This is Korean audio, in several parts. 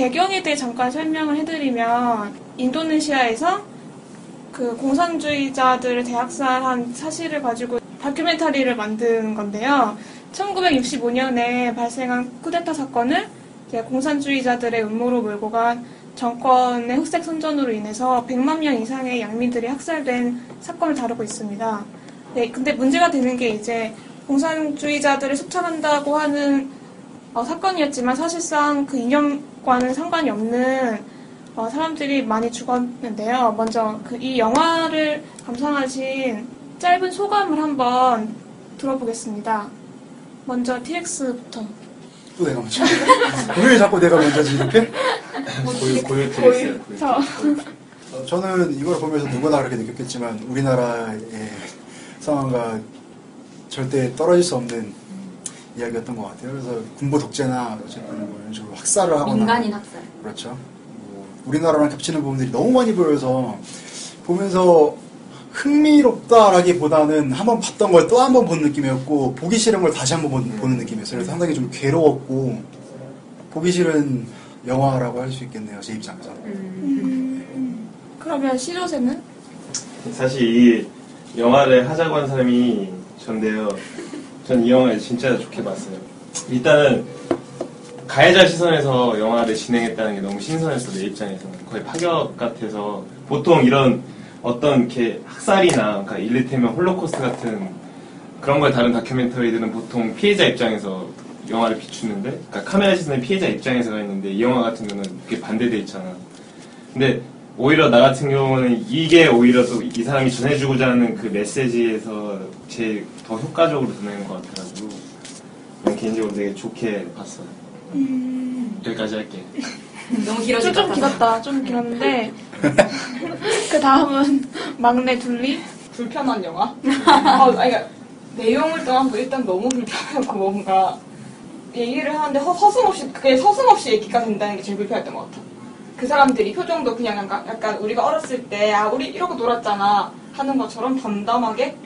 배경에 대해 잠깐 설명을 해드리면 인도네시아에서 그 공산주의자들을 대학살한 사실을 가지고 다큐멘터리를 만든 건데요. 1965년에 발생한 쿠데타 사건을 공산주의자들의 음모로 몰고 간 정권의 흑색 선전으로 인해서 100만 명 이상의 양민들이 학살된 사건을 다루고 있습니다. 네, 근데 문제가 되는 게 이제 공산주의자들을 숙청한다고 하는 어, 사건이었지만 사실상 그 이념과는 상관이 없는 어, 사람들이 많이 죽었는데요. 먼저 그 이 영화를 감상하신 짧은 소감을 한번 들어보겠습니다. 먼저 TX부터. 또 내가 먼저. 왜 자꾸 내가 먼저지, 이렇게? 고유, 고유. 저, 어, 저는 이걸 보면서 누구나 그렇게 느꼈겠지만, 우리나라의 상황과 절대 떨어질 수 없는 이야기였던 것 같아요. 그래서 군부 독재나 어쨌든 뭐 이런 식으로 학살을 하거나. 민간인 학살. 그렇죠. 뭐 우리나라랑 겹치는 부분들이 너무 많이 보여서 보면서 흥미롭다라기보다는 한 번 봤던 걸 또 한 번 본 느낌이었고 보기 싫은 걸 다시 한 번 보는 느낌이었어요. 그래서 상당히 좀 괴로웠고 보기 싫은 영화라고 할 수 있겠네요. 제 입장에서. 그러면 시조새는? 사실 이 영화를 하자고 한 사람이 전데요. 전 이 영화를 진짜 좋게 봤어요. 일단은 가해자 시선에서 영화를 진행했다는 게 너무 신선했어 내 입장에서는 거의 파격 같아서 보통 이런 어떤 이렇게 학살이나 그러니까 일리테면 홀로코스트 같은 그런 걸 다룬 다큐멘터리들은 보통 피해자 입장에서 영화를 비추는데 그러니까 카메라 시선은 피해자 입장에서 가 있는데 이 영화 같은 경우는 그게 반대돼 있잖아. 근데 오히려 나 같은 경우는 이게 오히려 또 이 사람이 전해주고자 하는 그 메시지에서 제일 더 효과적으로 전하는 것 같아가지고 난 개인적으로 되게 좋게 봤어요. 여기까지 할게. 너무 길어질 좀, 것 좀. 길었다. 좀 길었는데. 그 다음은 막내 둘리? 불편한 영화? 어, 아니, 그러니까 내용을 떠나서 일단 너무 불편하고 뭔가 얘기를 하는데 허, 서슴없이 그게 서슴없이 얘기가 된다는 게 제일 불편했던 것 같아. 그 사람들이 표정도 그냥 약간, 약간 우리가 어렸을 때 아 우리 이러고 놀았잖아 하는 것처럼 담담하게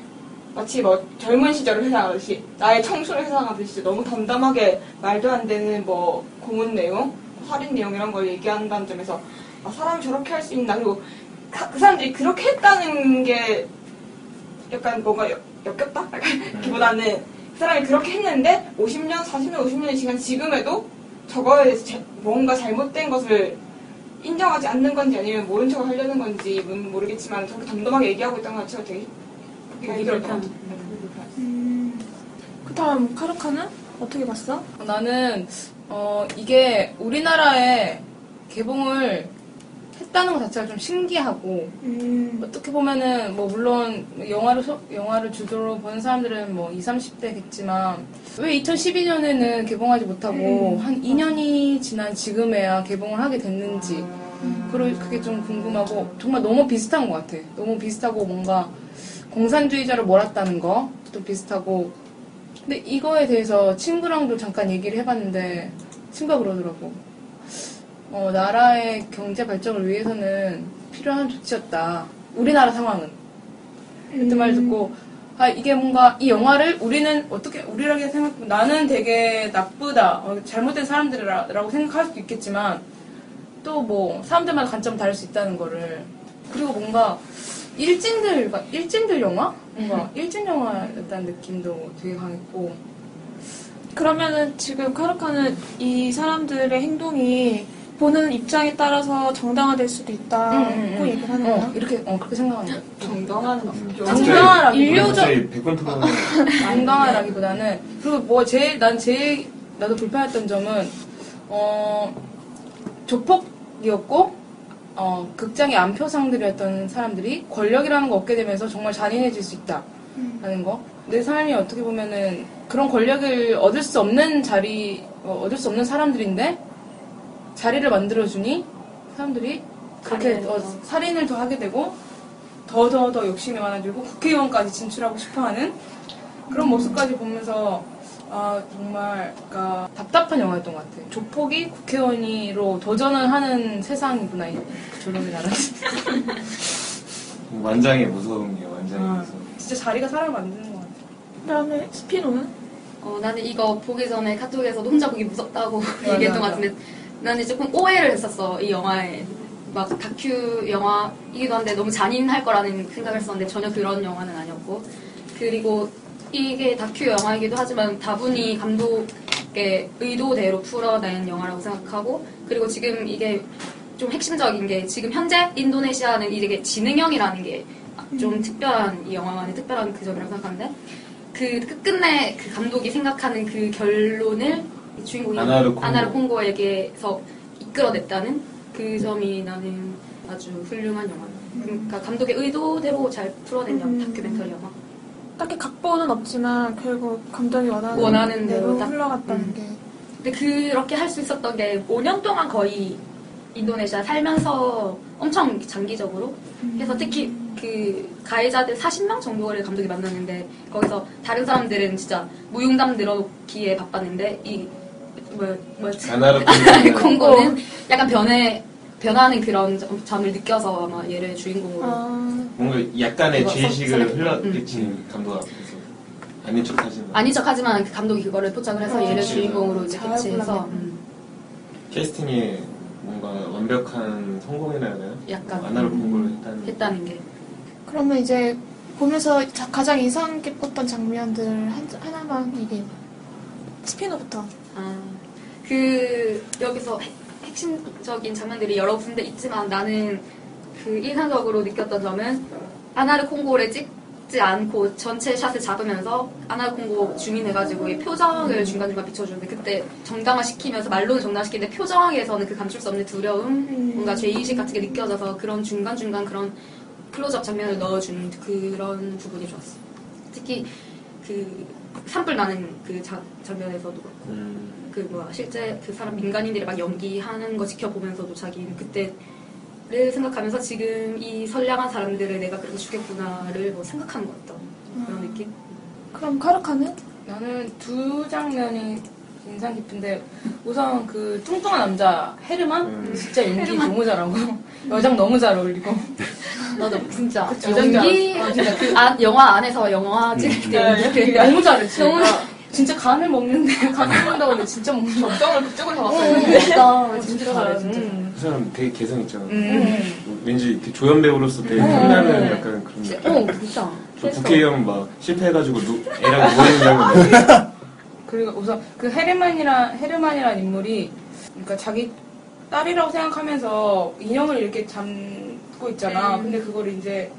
마치 뭐 젊은 시절을 회상하듯이 나의 청춘을 회상하듯이 너무 담담하게 말도 안 되는 뭐 고문 내용, 살인 내용 이런 걸 얘기한다는 점에서 아, 사람이 저렇게 할 수 있나 그리고 가- 그 사람들이 그렇게 했다는 게 약간 뭔가 역, 역겹다? 약간 기보다는 그 사람이 그렇게 했는데 50년, 40년, 50년이 지난 지금에도 저거에 대해서 제- 뭔가 잘못된 것을 인정하지 않는 건지 아니면 모른 척을 하려는 건지 는 모르겠지만 저렇게 담담하게 얘기하고 있다는 것 자체가 되게 불편해. 음, 그 다음 카르카는? 어떻게 봤어? 나는 어 이게 우리나라에 개봉을 했다는 것 자체가 좀 신기하고 음, 어떻게 보면은 뭐 물론 영화를 소- 영화를 주도로 보는 사람들은 뭐 20, 30대겠지만 왜 2012년에는 개봉하지 못하고 한 2년이 지난 지금에야 개봉을 하게 됐는지 그리고 그게 좀 궁금하고 정말 너무 비슷한 것 같아. 너무 비슷하고 뭔가 공산주의자를 몰았다는 것도 비슷하고 근데 이거에 대해서 친구랑도 잠깐 얘기를 해봤는데 친구가 그러더라고. 어, 나라의 경제 발전을 위해서는 필요한 조치였다. 우리나라 상황은. 그때 말 듣고, 아, 이게 뭔가, 이 영화를 우리는 어떻게, 우리라게 생각, 나는 되게 나쁘다, 어, 잘못된 사람들이라고 생각할 수도 있겠지만, 또 뭐, 사람들마다 관점 다를 수 있다는 거를. 그리고 뭔가, 일진들, 일진들 영화? 뭔가, 일진 영화였다는 느낌도 되게 강했고, 그러면은 지금 카르카는 이 사람들의 행동이 보는 입장에 따라서 정당화될 수도 있다고 응, 응, 응. 얘기를 하는 어, 거야? 이렇게, 어, 그렇게 생각하는 백번 토론 건강하라기보다는 그리고 뭐 제일 난 제일 나도 불편했던 점은 어 조폭이었고 어 극장의 안표상들이었던 사람들이 권력이라는 거 얻게 되면서 정말 잔인해질 수 있다 라는 거. 내 삶이 어떻게 보면은 그런 권력을 얻을 수 없는 자리 어, 얻을 수 없는 사람들인데 자리를 만들어주니 사람들이 그렇게 어, 살인을 더 하게 되고 더 더 더 욕심이 많아지고 국회의원까지 진출하고 싶어 하는 그런 모습까지 보면서 아 정말 그러니까 답답한 영화였던 것 같아. 조폭이 국회의원으로 도전을 하는 세상이구나 이 조롱이 나라. 완장의 무서움이에요. 완장의 아. 무서움. 진짜 자리가 사람 만드는 것 같아. 그다음에 스피노는 어, 나는 이거 보기 전에 카톡에서도 혼자 보기 무섭다고 맞아, 얘기했던 것 맞아. 같은데 나는 조금 오해를 했었어 이 영화에 막 다큐 영화이기도 한데 너무 잔인할 거라는 생각을 했었는데 전혀 그런 영화는 아니었고 그리고 이게 다큐 영화이기도 하지만 다분히 감독의 의도대로 풀어낸 영화라고 생각하고 그리고 지금 이게 좀 핵심적인 게 지금 현재 인도네시아는 이게 지능형이라는 게 좀 특별한 이 영화만의 특별한 그 점이라고 생각하는데 그 끝끝내 그 감독이 생각하는 그 결론을 이 주인공이 아나르 콩고. 아나르 콩고에게서 이끌어냈다는 그 점이 나는 아주 훌륭한 영화. 그러니까 감독의 의도대로 잘 풀어낸 음. 다큐멘터리 영화. 딱히 각본은 없지만 결국 감독이 원하는, 원하는 대로 딱- 흘러갔다는 음. 게. 근데 그렇게 할 수 있었던 게 5년 동안 거의 인도네시아 살면서 엄청 장기적으로? 해서 특히 그 가해자들 40명 정도를 감독이 만났는데 거기서 다른 사람들은 진짜 무용담 늘어놓기에 바빴는데 이 뭐, 뭐였지? 콩고는 약간 변해 변하는 그런 점- 점을 느껴서 아마 얘를 주인공으로 아, 뭔가 약간의 죄의식을 선- 흘렀겠지 감독 앞에서. 아닌 척하지만. 아닌 척하지만 그 감독이 그거를 포착을 해서 어, 얘를 그치. 주인공으로 이제 잘 캐치해서. 골랐네. 음, 캐스팅에 뭔가 완벽한 성공이라 해야 되나? 약간. 아나르 콩고를 했다는 했다는 게. 그러면 이제 보면서 자- 가장 인상 깊었던 장면들 한, 하나만 얘기해봐. 스피노부터. 아, 그 여기서 핵- 핵심적인 장면들이 여러 군데 있지만 나는 그 인상적으로 느꼈던 점은 아나르 콩고를 찍지 않고 전체 샷을 잡으면서 아나르 콩고 주민해가지고 이 표정을 중간중간 비춰주는데 그때 정당화시키면서 말로는 정당화시키는데 표정에서는 그 감출 수 없는 두려움 음. 뭔가 죄의식 같은 게 느껴져서 그런 중간중간 그런 클로즈업 장면을 넣어주는 그런 부분이 좋았어 특히 그 산불 나는 그 자- 장면에서도 그렇고. 음, 그 뭐야 실제 그 사람 민간인들이 막 연기하는 거 지켜보면서도 자기는 그때를 생각하면서 지금 이 선량한 사람들을 내가 그렇게 죽겠구나를 뭐 생각하는 것 같다 그런 느낌? 그럼 카르카는? 나는 두 장면이 인상 깊은데 우선 그 뚱뚱한 남자 헤르만? 음. 진짜 연기 너무 잘하고 여장 너무 잘 어울리고. 나도 진짜. 줄 연기. 어, 진짜. 그 아, 영화 안에서 영화 찍을 때 연기를 너무 잘했지. 너무 아, 진짜 간을 먹는데 간을 먹는다고 근데 진짜 먹는 거. 다 어, 왔어요. 진짜 진짜 잘해 진짜. 진짜. 그 사람 되게 개성 있잖아 음. 왠지 이렇게 조연 배우로서 되게 탐나는 약간 그런 느낌 어 진짜 저 국회 의원 막 실패해가지고 누, 애랑 누워있는 장면 그리고 우선 그 헤르만이란 헤르만이란 인물이 그러니까 자기 딸이라고 생각하면서 인형을 이렇게 잡고 있잖아. 음. 근데 그걸 이제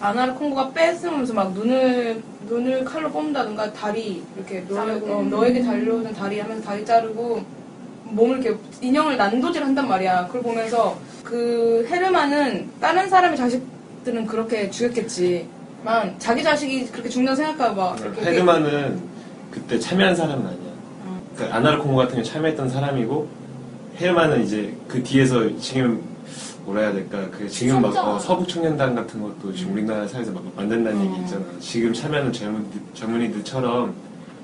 아나르 콩고가 뺏으면서 막 눈을 눈을 칼로 뽑는다든가 다리 이렇게 너, 자르고. 어, 너에게 달려오는 다리 하면서 다리 자르고 몸을 이렇게 인형을 난도질 한단 말이야. 그걸 보면서 그 헤르만은 다른 사람의 자식들은 그렇게 죽였겠지만 자기 자식이 그렇게 죽는다고 생각하고 막 이렇게 헤르만은 그때 참여한 사람은 아니야 그러니까 아나르 콩고 같은 경우 참여했던 사람이고 헤르만은 이제 그 뒤에서 지금 뭐라 해야 될까? 그 지금 막 어, 서북 청년단 같은 것도 지금 우리나라 사회에서 막 만든다는 얘기 있잖아. 지금 참여하는 젊은, 젊은이들처럼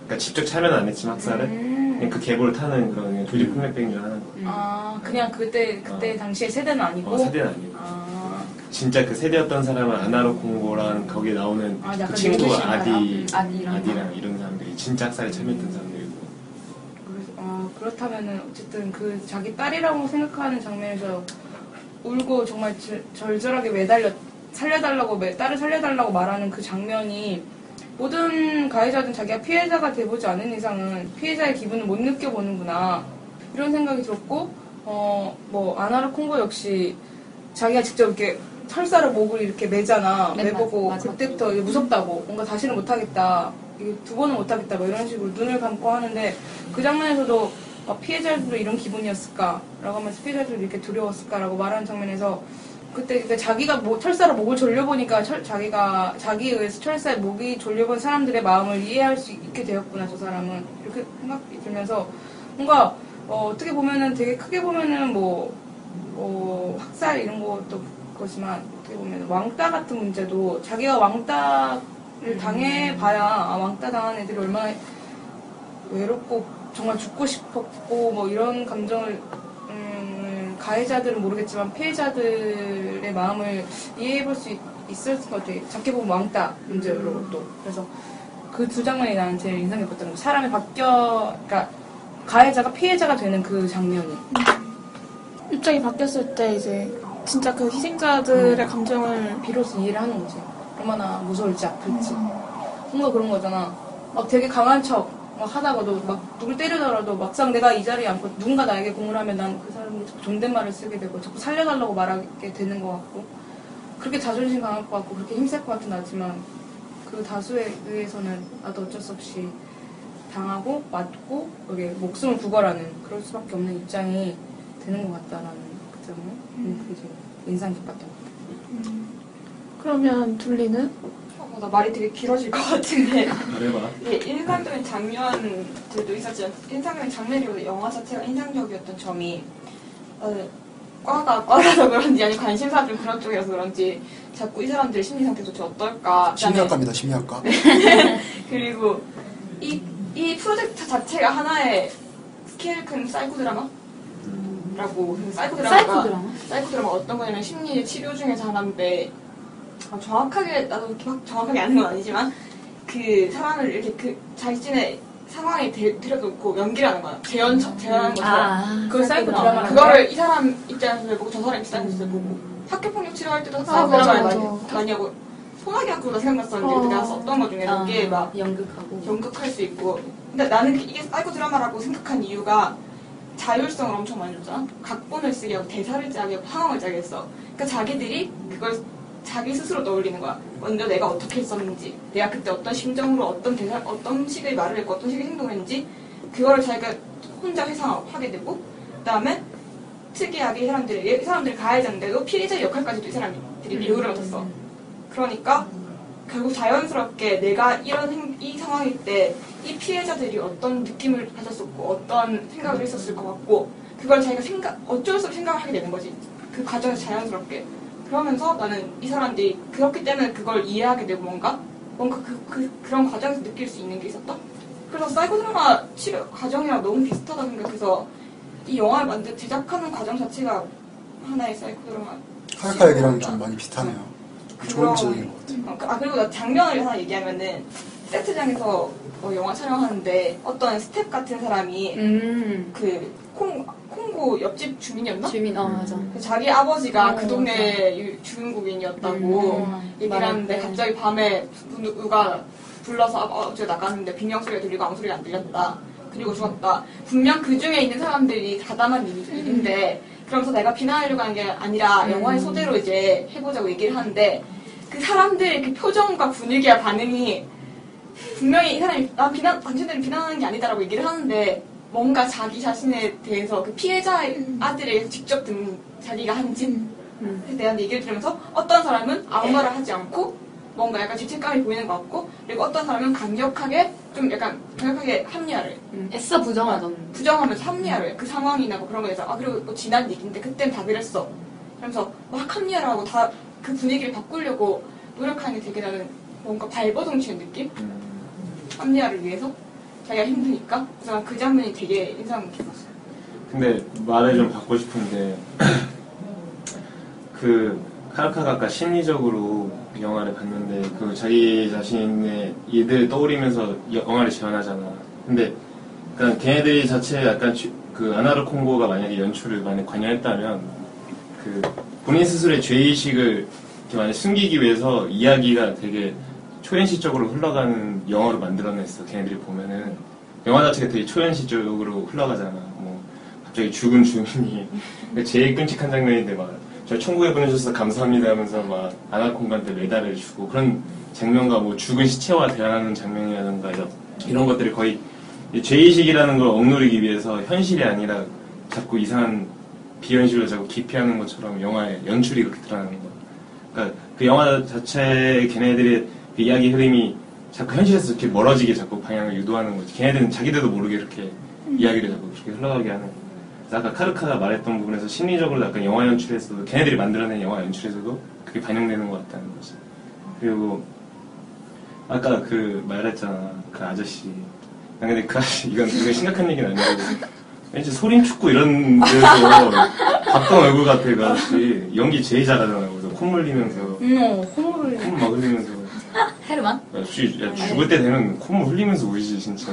그러니까 직접 참여는 안 했지만 학살에 음. 그냥 그 계보를 타는 그런 그냥 조직 폭력배인 줄 하는 거. 아 그냥 그때 그때 어. 당시의 세대는 아니고? 어, 세대는 아니고. 아, 진짜 그 세대였던 사람은 아나로 콩고랑 거기에 나오는 아, 약간 그 친구 연구실 아디, 음, 아디랑. 아디랑 이런 사람들이 진짜 학살에 참여했던 사람들이고. 그래서, 아, 그렇다면은 어쨌든 그 자기 딸이라고 생각하는 장면에서 울고 정말 절- 절절하게 매달려 살려달라고 매- 딸을 살려달라고 말하는 그 장면이 모든 가해자든 자기가 피해자가 돼보지 않은 이상은 피해자의 기분을 못 느껴보는구나. 이런 생각이 들었고 어 뭐 아나르 콩고 역시 자기가 직접 이렇게 철사를 목을 이렇게 매잖아. 네, 매보고 맞아, 맞아. 그때부터 무섭다고. 뭔가 다시는 못하겠다. 이게 두 번은 못하겠다. 뭐 이런 식으로 눈을 감고 하는데 그 장면에서도 아, 피해자들도 이런 기분이었을까라고 하면서 피해자들도 이렇게 두려웠을까라고 말하는 장면에서 그때 그러니까 자기가 뭐 철사로 목을 졸려보니까 철- 자기가 자기에 의해서 철사에 목이 졸려본 사람들의 마음을 이해할 수 있게 되었구나 저 사람은. 이렇게 생각이 들면서 뭔가 어, 떻게 보면은 되게 크게 보면은 뭐 어, 학살 이런 것도 거지만 어떻게 보면 왕따 같은 문제도 자기가 왕따를 당해봐야 아, 왕따 당한 애들이 얼마나 외롭고 정말 죽고 싶었고 뭐 이런 감정을 음, 가해자들은 모르겠지만 피해자들의 마음을 이해해 볼 수 있, 있을 것 같아요. 작게 보면 왕따 문제로 또 그래서 그 두 장면이 나는 제일 인상 깊었던 거. 사람이 바뀌어, 그러니까 가해자가 피해자가 되는 그 장면이. 입장이 바뀌었을 때 이제 진짜 그 희생자들의 감정을 비로소 이해를 하는 거지. 얼마나 무서울지 아플지. 뭔가 그런 거잖아. 막 되게 강한 척 막 하다가도 막 누굴 때리더라도 막상 내가 이 자리에 앉고 누군가 나에게 공을 하면 난 그 사람이 자꾸 존댓말을 쓰게 되고 자꾸 살려달라고 말하게 되는 것 같고 그렇게 자존심 강할 것 같고 그렇게 힘셀 것 같은 나지만 그 다수에 의해서는 나도 어쩔 수 없이 당하고 맞고 여기 목숨을 구걸하는 그럴 수밖에 없는 입장이 되는 것 같다라는 그 점을 음, 되게 인상 깊었던 것 같아요. 그러면 둘리는 어, 나 말이 되게 길어질 것 같은데 말해봐. 이게 인상적인 장면들도 있었지만 인상적인 장면이고 영화 자체가 인상적이었던 점이 어, 과가 과라서 그런지 아니 관심사 좀 그런 쪽이라서 그런지 자꾸 이 사람들의 심리 상태 도대체 어떨까 심리학과입니다, 심리학과. 그리고 이, 이 프로젝트 자체가 하나의 스케일 큰 사이코 드라마? 라고 사이코 드라마가 사이코 드라마? 사이코 드라마 어떤 거냐면 심리 치료 중에서 하나인데 아, 정확하게 나도 막 정확하게 아는 건 아니지만 그 사람을 이렇게 그 자신의 상황에 대- 들여놓고 연기를 하는 거야. 재연 재연하는 것처럼. 아, 그걸 사이코 드라마라고 그거를 이 사람 입장에서 보고 저 사람 입장에서 보고. 학교 폭력 치료할 때도 사이코 맞아, 드라마 많이, 하고 소나기 학교가 생각났었는데 어. 내가 썼던 것 중에 아, 이게 막 연극하고. 연극할 수 있고. 근데 나는 그- 이게 사이코 드라마라고 생각한 이유가 자율성을 엄청 많이 줬잖아. 각본을 쓰게 하고 대사를 짜게 하고 상황을 짜게 했어. 그러니까 자기들이 그걸 자기 스스로 떠올리는 거야. 먼저 내가 어떻게 했었는지 내가 그때 어떤 심정으로 어떤 대사 어떤 식의 말을 했고 어떤 식의 행동을 했는지 그거를 자기가 혼자 회상하게 되고 그 다음에 특이하게 이 사람들에게 이 사람들이 가해자인데도 피해자 역할까지도 이 사람들이 배우를 맡았어. 그러니까 결국 자연스럽게 내가 이런 행- 이 상황일 때 이 피해자들이 어떤 느낌을 가졌었고 어떤 생각을 했었을 것 같고 그걸 자기가 생각 어쩔 수 없이 생각을 하게 되는 거지. 그 과정에서 자연스럽게 그러면서 나는 이 사람들이 그렇기 때문에 그걸 이해하게 되고 뭔가? 뭔가 그, 그 그런 과정에서 느낄 수 있는 게 있었다 그래서 사이코 드라마 치료 과정이랑 너무 비슷하다 생각해서 이 영화를 만들 제작하는 과정 자체가 하나의 사이코 드라마 하이카 얘기랑 좀 많이 비슷하네요. 좋은 그럼- 지적인 것 같아요. 어, 그- 아 그리고 나 장면을 하나 얘기하면은 세트장에서 어, 영화 촬영하는데 어떤 스텝 같은 사람이 음. 그 콩, 콩고 옆집 주민이었나? 주민 어 맞아 그 자기 아버지가 어, 그 동네 유- 주민국인이었다고 음, 얘기를 하는데 때. 갑자기 밤에 누- 누가 불러서 아, 어제 나갔는데 비명 소리가 들리고 아무 소리가 안 들렸다. 그리고 죽었다. 분명 그 중에 있는 사람들이 가담한 일- 일인데 그러면서 내가 비난하려고 한게 아니라 영화의 소재로 이제 해보자고 얘기를 하는데 그 사람들의 그 표정과 분위기와 반응이 분명히 이 사람이 난 비난 당신들은 비난하는 게 아니다라고 얘기를 하는데 뭔가 자기 자신에 대해서 그 피해자의 아들에게 직접 듣는 자기가 한 짓. 음. 에 대한 얘기를 들으면서 어떤 사람은 아무 말을 하지 않고 뭔가 약간 죄책감이 보이는 것 같고 그리고 어떤 사람은 강력하게 좀 약간 강력하게 합리화를 음, 애써 부정하던 부정하면서 합리화를 해. 그 상황이나 뭐 그런 거에서 아 그리고 뭐 지난 얘기인데 그땐 다 그랬어 그러면서 막 합리화를 하고 다 그 분위기를 바꾸려고 노력하는 게 되게 나는 뭔가 발버둥치는 느낌? 합리화를 위해서 자기가 힘드니까 그래서 난그 장면이 되게 인상 깊었어요 근데 말을 좀 받고 싶은데 그 카르카가 아까 심리적으로 영화를 봤는데 그 자기 자신의 일들을 떠올리면서 영화를 재현하잖아. 근데 그러니까 걔네들이 자체 약간 주- 그 아나르 콩고가 만약에 연출을 만약 관여했다면 그 본인 스스로의 죄의식을 이렇게 만약 숨기기 위해서 이야기가 되게 초현실적으로 흘러가는 영화로 만들어냈어. 걔네들이 보면은 영화 자체가 되게 초현실적으로 흘러가잖아. 뭐 갑자기 죽은 주민이 제일 끔찍한 장면인데 막 저 천국에 보내주셔서 감사합니다 하면서 막 아나콘가한테 메달을 주고 그런 장면과 뭐 죽은 시체와 대화하는 장면이라든가 이런, 것들이 거의 이 죄의식이라는 걸 억누르기 위해서 현실이 아니라 자꾸 이상한 비현실로 자꾸 기피하는 것처럼 영화의 연출이 그렇게 드러나는 거야. 그러니까 그 영화 자체의 걔네들의 그 이야기 흐름이 자꾸 현실에서 이렇게 멀어지게 자꾸 방향을 유도하는 거지. 걔네들은 자기들도 모르게 이렇게 이야기를 자꾸 그렇게 흘러가게 하는. 그래서 아까 카르카가 말했던 부분에서 심리적으로 약간 영화 연출에서도 걔네들이 만들어낸 영화 연출에서도 그게 반영되는 것 같다는 거지. 그리고 아까 그 말했잖아 그 아저씨 아, 근데 그 아저씨, 이건 되게 심각한 얘기는 아니고, 왠지 소림 축구 이런 데서 봤던 얼굴 같아, 그 아저씨. 연기 제일 잘하잖아요. 그래서 콧물 흘리면서, 음, 어, 콧물을. 콧물 막 흘리면서. 헤르만? 야, 쥐, 야, 죽을 때 되면 콧물 흘리면서 울지, 진짜.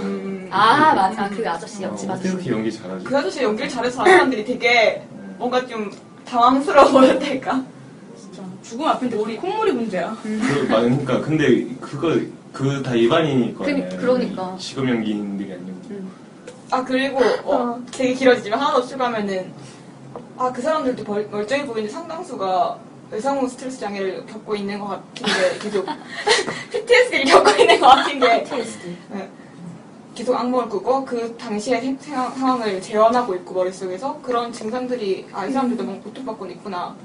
아 맞아 그 아저씨 어, 옆집 어떻게 아저씨. 그렇게 연기 잘하지? 그 아저씨 연기를 잘해서 사람들이 되게 뭔가 좀 당황스러워 보였달까? 진짜. 죽음 앞인데 우리 콧물이 문제야. 그, 그러니까, 근데 그거, 그 다 일반인일 거 아니야. 그니- 그러니까. 직업 연기인들이 아니고. 아 그리고 어, 되게 길어지지만 하나 더 추가하면은 아 그 사람들도 벌- 멀쩡해 보이는데 상당수가 외상후 스트레스 장애를 겪고 있는 것 같은데 계속 PTSD를 겪고 있는 것 같은 게 네. 계속 악몽을 꾸고 그 당시의 생- 상황을 재현하고 있고 머릿속에서. 그런 증상들이 아 이 사람들도 뭔가 고통받고 있구나.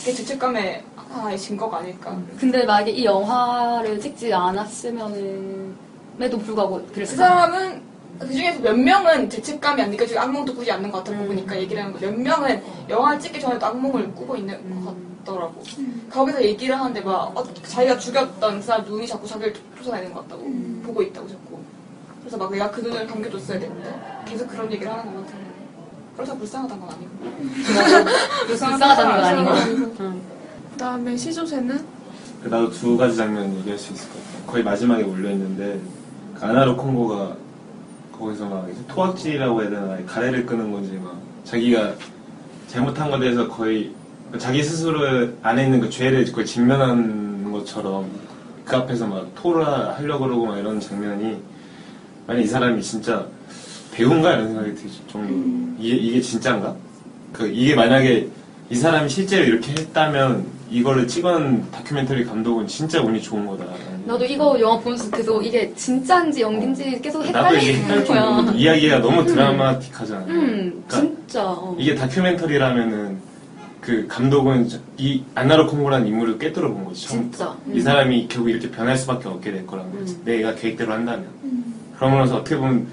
그게 죄책감의 하나의 증거가 아닐까. 근데 만약에 이 영화를 찍지 않았으면에도 불구하고 그 그랬을 사람은 그 중에서 몇 명은 죄책감이 안 느껴지고 악몽도 꾸지 않는 것 같다고 보니까 얘기를 하는 거. 몇 명은 영화를 찍기 전에도 악몽을 꾸고 있는 것 같 더라고. 거기서 얘기를 하는데 막 어, 자기가 죽였던 그 사람 눈이 자꾸 자기를 쫓아다니는 것 같다고 보고 있다고 자꾸. 그래서 막 내가 그 눈을 감겨줬어야 되는데 계속 그런 얘기를 하는 것 같아. 그래서 불쌍하다는 건 아니고. 불쌍하다는 건 아니고. 응. 그 다음에 시조새는 그 나도 두 가지 장면 얘기할 수 있을 것 같아. 거의 마지막에 올려 있는데, 그 아나로 콩고가 거기서 막 토악질이라고 해야 되나, 가래를 끄는 건지 막, 자기가 잘못한 것에 대해서 거의 자기 스스로 안에 있는 그 죄를 거의 직면하는 것처럼 그 앞에서 막 토를 하려고 그러고 막 이런 장면이, 만약 이 사람이 진짜 배우인가? 이런 생각이 들 정도로. 이게, 이게 진짠가? 그, 이게 만약에 이 사람이 실제로 이렇게 했다면 이거를 찍은 다큐멘터리 감독은 진짜 운이 좋은 거다. 나도 이거 영화 보면서 계속 이게 진짜인지 연기인지 계속 나도 이게 헷갈리는 거야. 이야기가 너무 드라마틱하잖아. 음, 그러니까 진짜. 어. 이게 다큐멘터리라면은 그 감독은 이 안나로 콩고라는 인물을 꿰뚫어 본 거지. 처음부터. 진짜. 음. 이 사람이 결국 이렇게 변할 수밖에 없게 될 거란 거지. 음. 내가 계획대로 한다면. 그러면서 어떻게 보면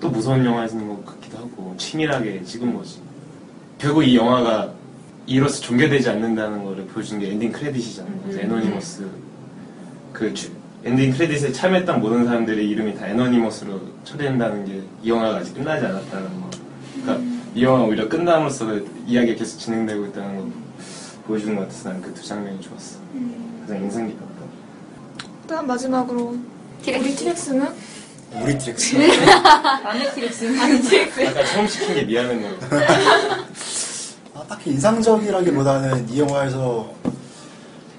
또 무서운 영화인 것 같기도 하고 치밀하게 찍은 거지. 결국 이 영화가 이로써 종결되지 않는다는 거를 보여준 게 엔딩 크레딧이잖아요. 그래서 음. anonymous 그 주- 엔딩 크레딧에 참여했던 모든 사람들의 이름이 다 anonymous로 처리된다는 게 이 영화가 아직 끝나지 않았다는 거. 이 영화가 오히려 끝남으로써 이야기가 계속 진행되고 있다는 걸 보여주는 것 같아서 나는 그 두 장면이 좋았어. 가장 인상 깊었다. 그다음 마지막으로 티렉스. 우리 티렉스는 우리 트랙스. 아까 처음 시킨 게 미안한 거. 아, 딱히 인상적이라기보다는 이 영화에서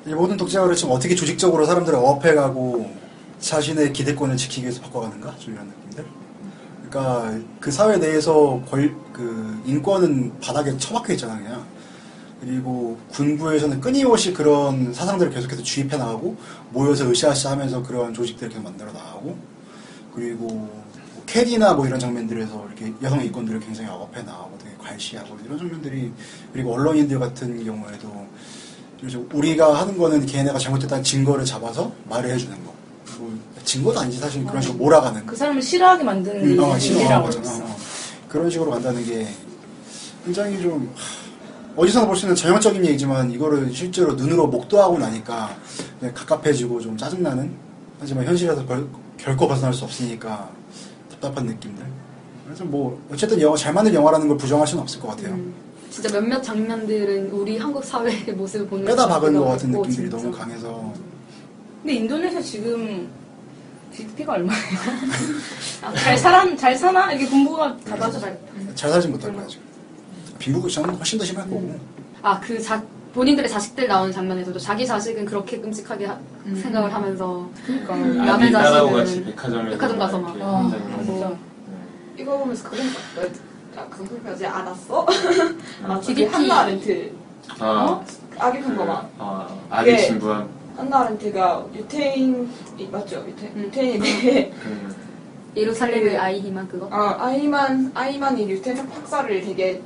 이 모든 독자를 지금 어떻게 조직적으로 사람들을 어업해가고 자신의 기대권을 지키기 위해서 바꿔가는가 느낌들. 그러니까 그 사회 내에서 권, 그 인권은 바닥에 처박혀 있잖아 그냥. 그리고 군부에서는 끊임없이 그런 사상들을 계속해서 주입해 나가고 모여서 으쌰으쌰 하면서 그런 조직들을 계속 만들어 나가고 그리고 뭐 캐디나 뭐 이런 장면들에서 이렇게 여성 인권들을 굉장히 억압해 나가고 되게 괄시하고 이런 장면들이 그리고 언론인들 같은 경우에도 우리가 하는 거는 걔네가 잘못했다는 증거를 잡아서 말을 해주는 거. 뭐 증거도 아니지 사실 그런 식으로 몰아가는 그 사람을 싫어하게 만드는 음, 어, 게 싫어하는 일이라고 거잖아. 했어. 어. 그런 식으로 간다는 게 굉장히 좀 하, 어디서나 볼 수 있는 전형적인 얘기지만 이거를 실제로 눈으로 목도하고 나니까 그냥 갑갑해지고 좀 짜증나는 하지만 현실에서 벌- 결코 벗어날 수 없으니까 답답한 느낌들. 그래서 뭐 어쨌든 영화 잘 만든 영화라는 걸 부정할 수는 없을 것 같아요. 음, 진짜 몇몇 장면들은 우리 한국 사회의 모습을 보는 빼다 박은 것 같은 같고, 느낌들이. 너무 강해서 근데 인도네시아 지금 GDP가 얼마예요? 아, 잘 살아, 잘 사나? 이게 공부가 다 맞아. 잘 살진 못할 거야 지금. 빈부극 저는 훨씬 더 심할 거고. 아, 그 자, 본인들의 자식들 나오는 장면에서도 자기 자식은 그렇게 끔찍하게 하- 생각을 하면서 그러니까. 남의 딸하고 자식은 같이 백화점에 백화점 가서 막. 아. 진짜. 이거 보면서 그런 거 아, 그거까지 알았어? 아, GDP. 한나 아렌트 아, 아기 평범한 아, 아기 네. 신부한. 한나 아렌트가 유태인 이- 맞죠? 유태, 음. 유태인인데 음. 예루살렘의 그- 아이히만 그거? 아, 아이만 아이만이 유태인 학살을 되게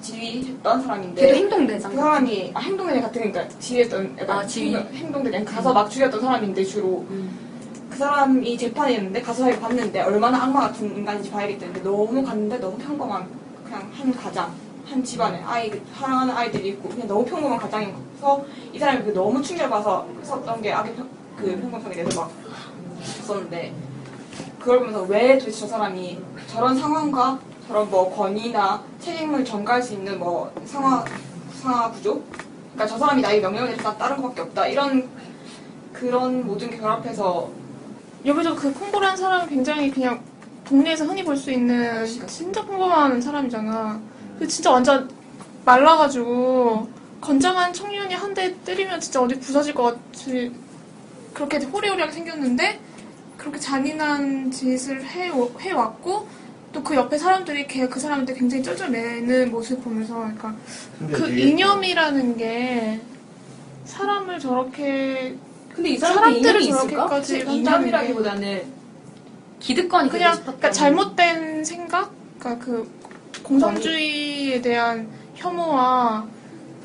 지휘했던 사람인데 걔도 행동대장. 그 사람이 아, 행동대 같은 그러니까 지휘했던 약간 아, 지휘. 행동- 행동대 그냥 가서 막 죽였던 사람인데 주로 음. 그 사람이 재판이 있는데 가서 봤는데 얼마나 악마 같은 인간인지 봐야겠다는데 너무 갔는데 너무 평범한 그냥 한 가장 한 집안에 아이 사랑하는 아이들이 있고 그냥 너무 평범한 가장이어서 이 사람이 그 너무 충격받아서 썼던 게 악의 평, 그 평범성에 대해서 막 썼는데 그걸 보면서 왜 도대체 저 사람이 저런 상황과 저런 뭐 권위나 책임을 전가할 수 있는 뭐 상황 상하 구조? 그러니까 저 사람이 나에게 명령을 내렸다 다른 것밖에 없다 이런 그런 모든 게 결합해서 여기서 그 콩고라는 사람은 굉장히 그냥 동네에서 흔히 볼 수 있는 진짜 평범한 사람이잖아. 그 진짜 완전 말라가지고 건장한 청년이 한 대 때리면 진짜 어디 부서질 것 같이 그렇게 호리호리하게 생겼는데 그렇게 잔인한 짓을 해, 해왔고 또 그 옆에 사람들이 걔 그 사람한테 굉장히 쩔쩔매는 모습 보면서 그러니까 그 이념이라는 게 사람을 저렇게 근데 이 사람들을? 저렇게까지 이념이라기보다는 기득권이 그냥 그러니까 잘못된 생각, 그러니까 그 공산주의에 대한 혐오와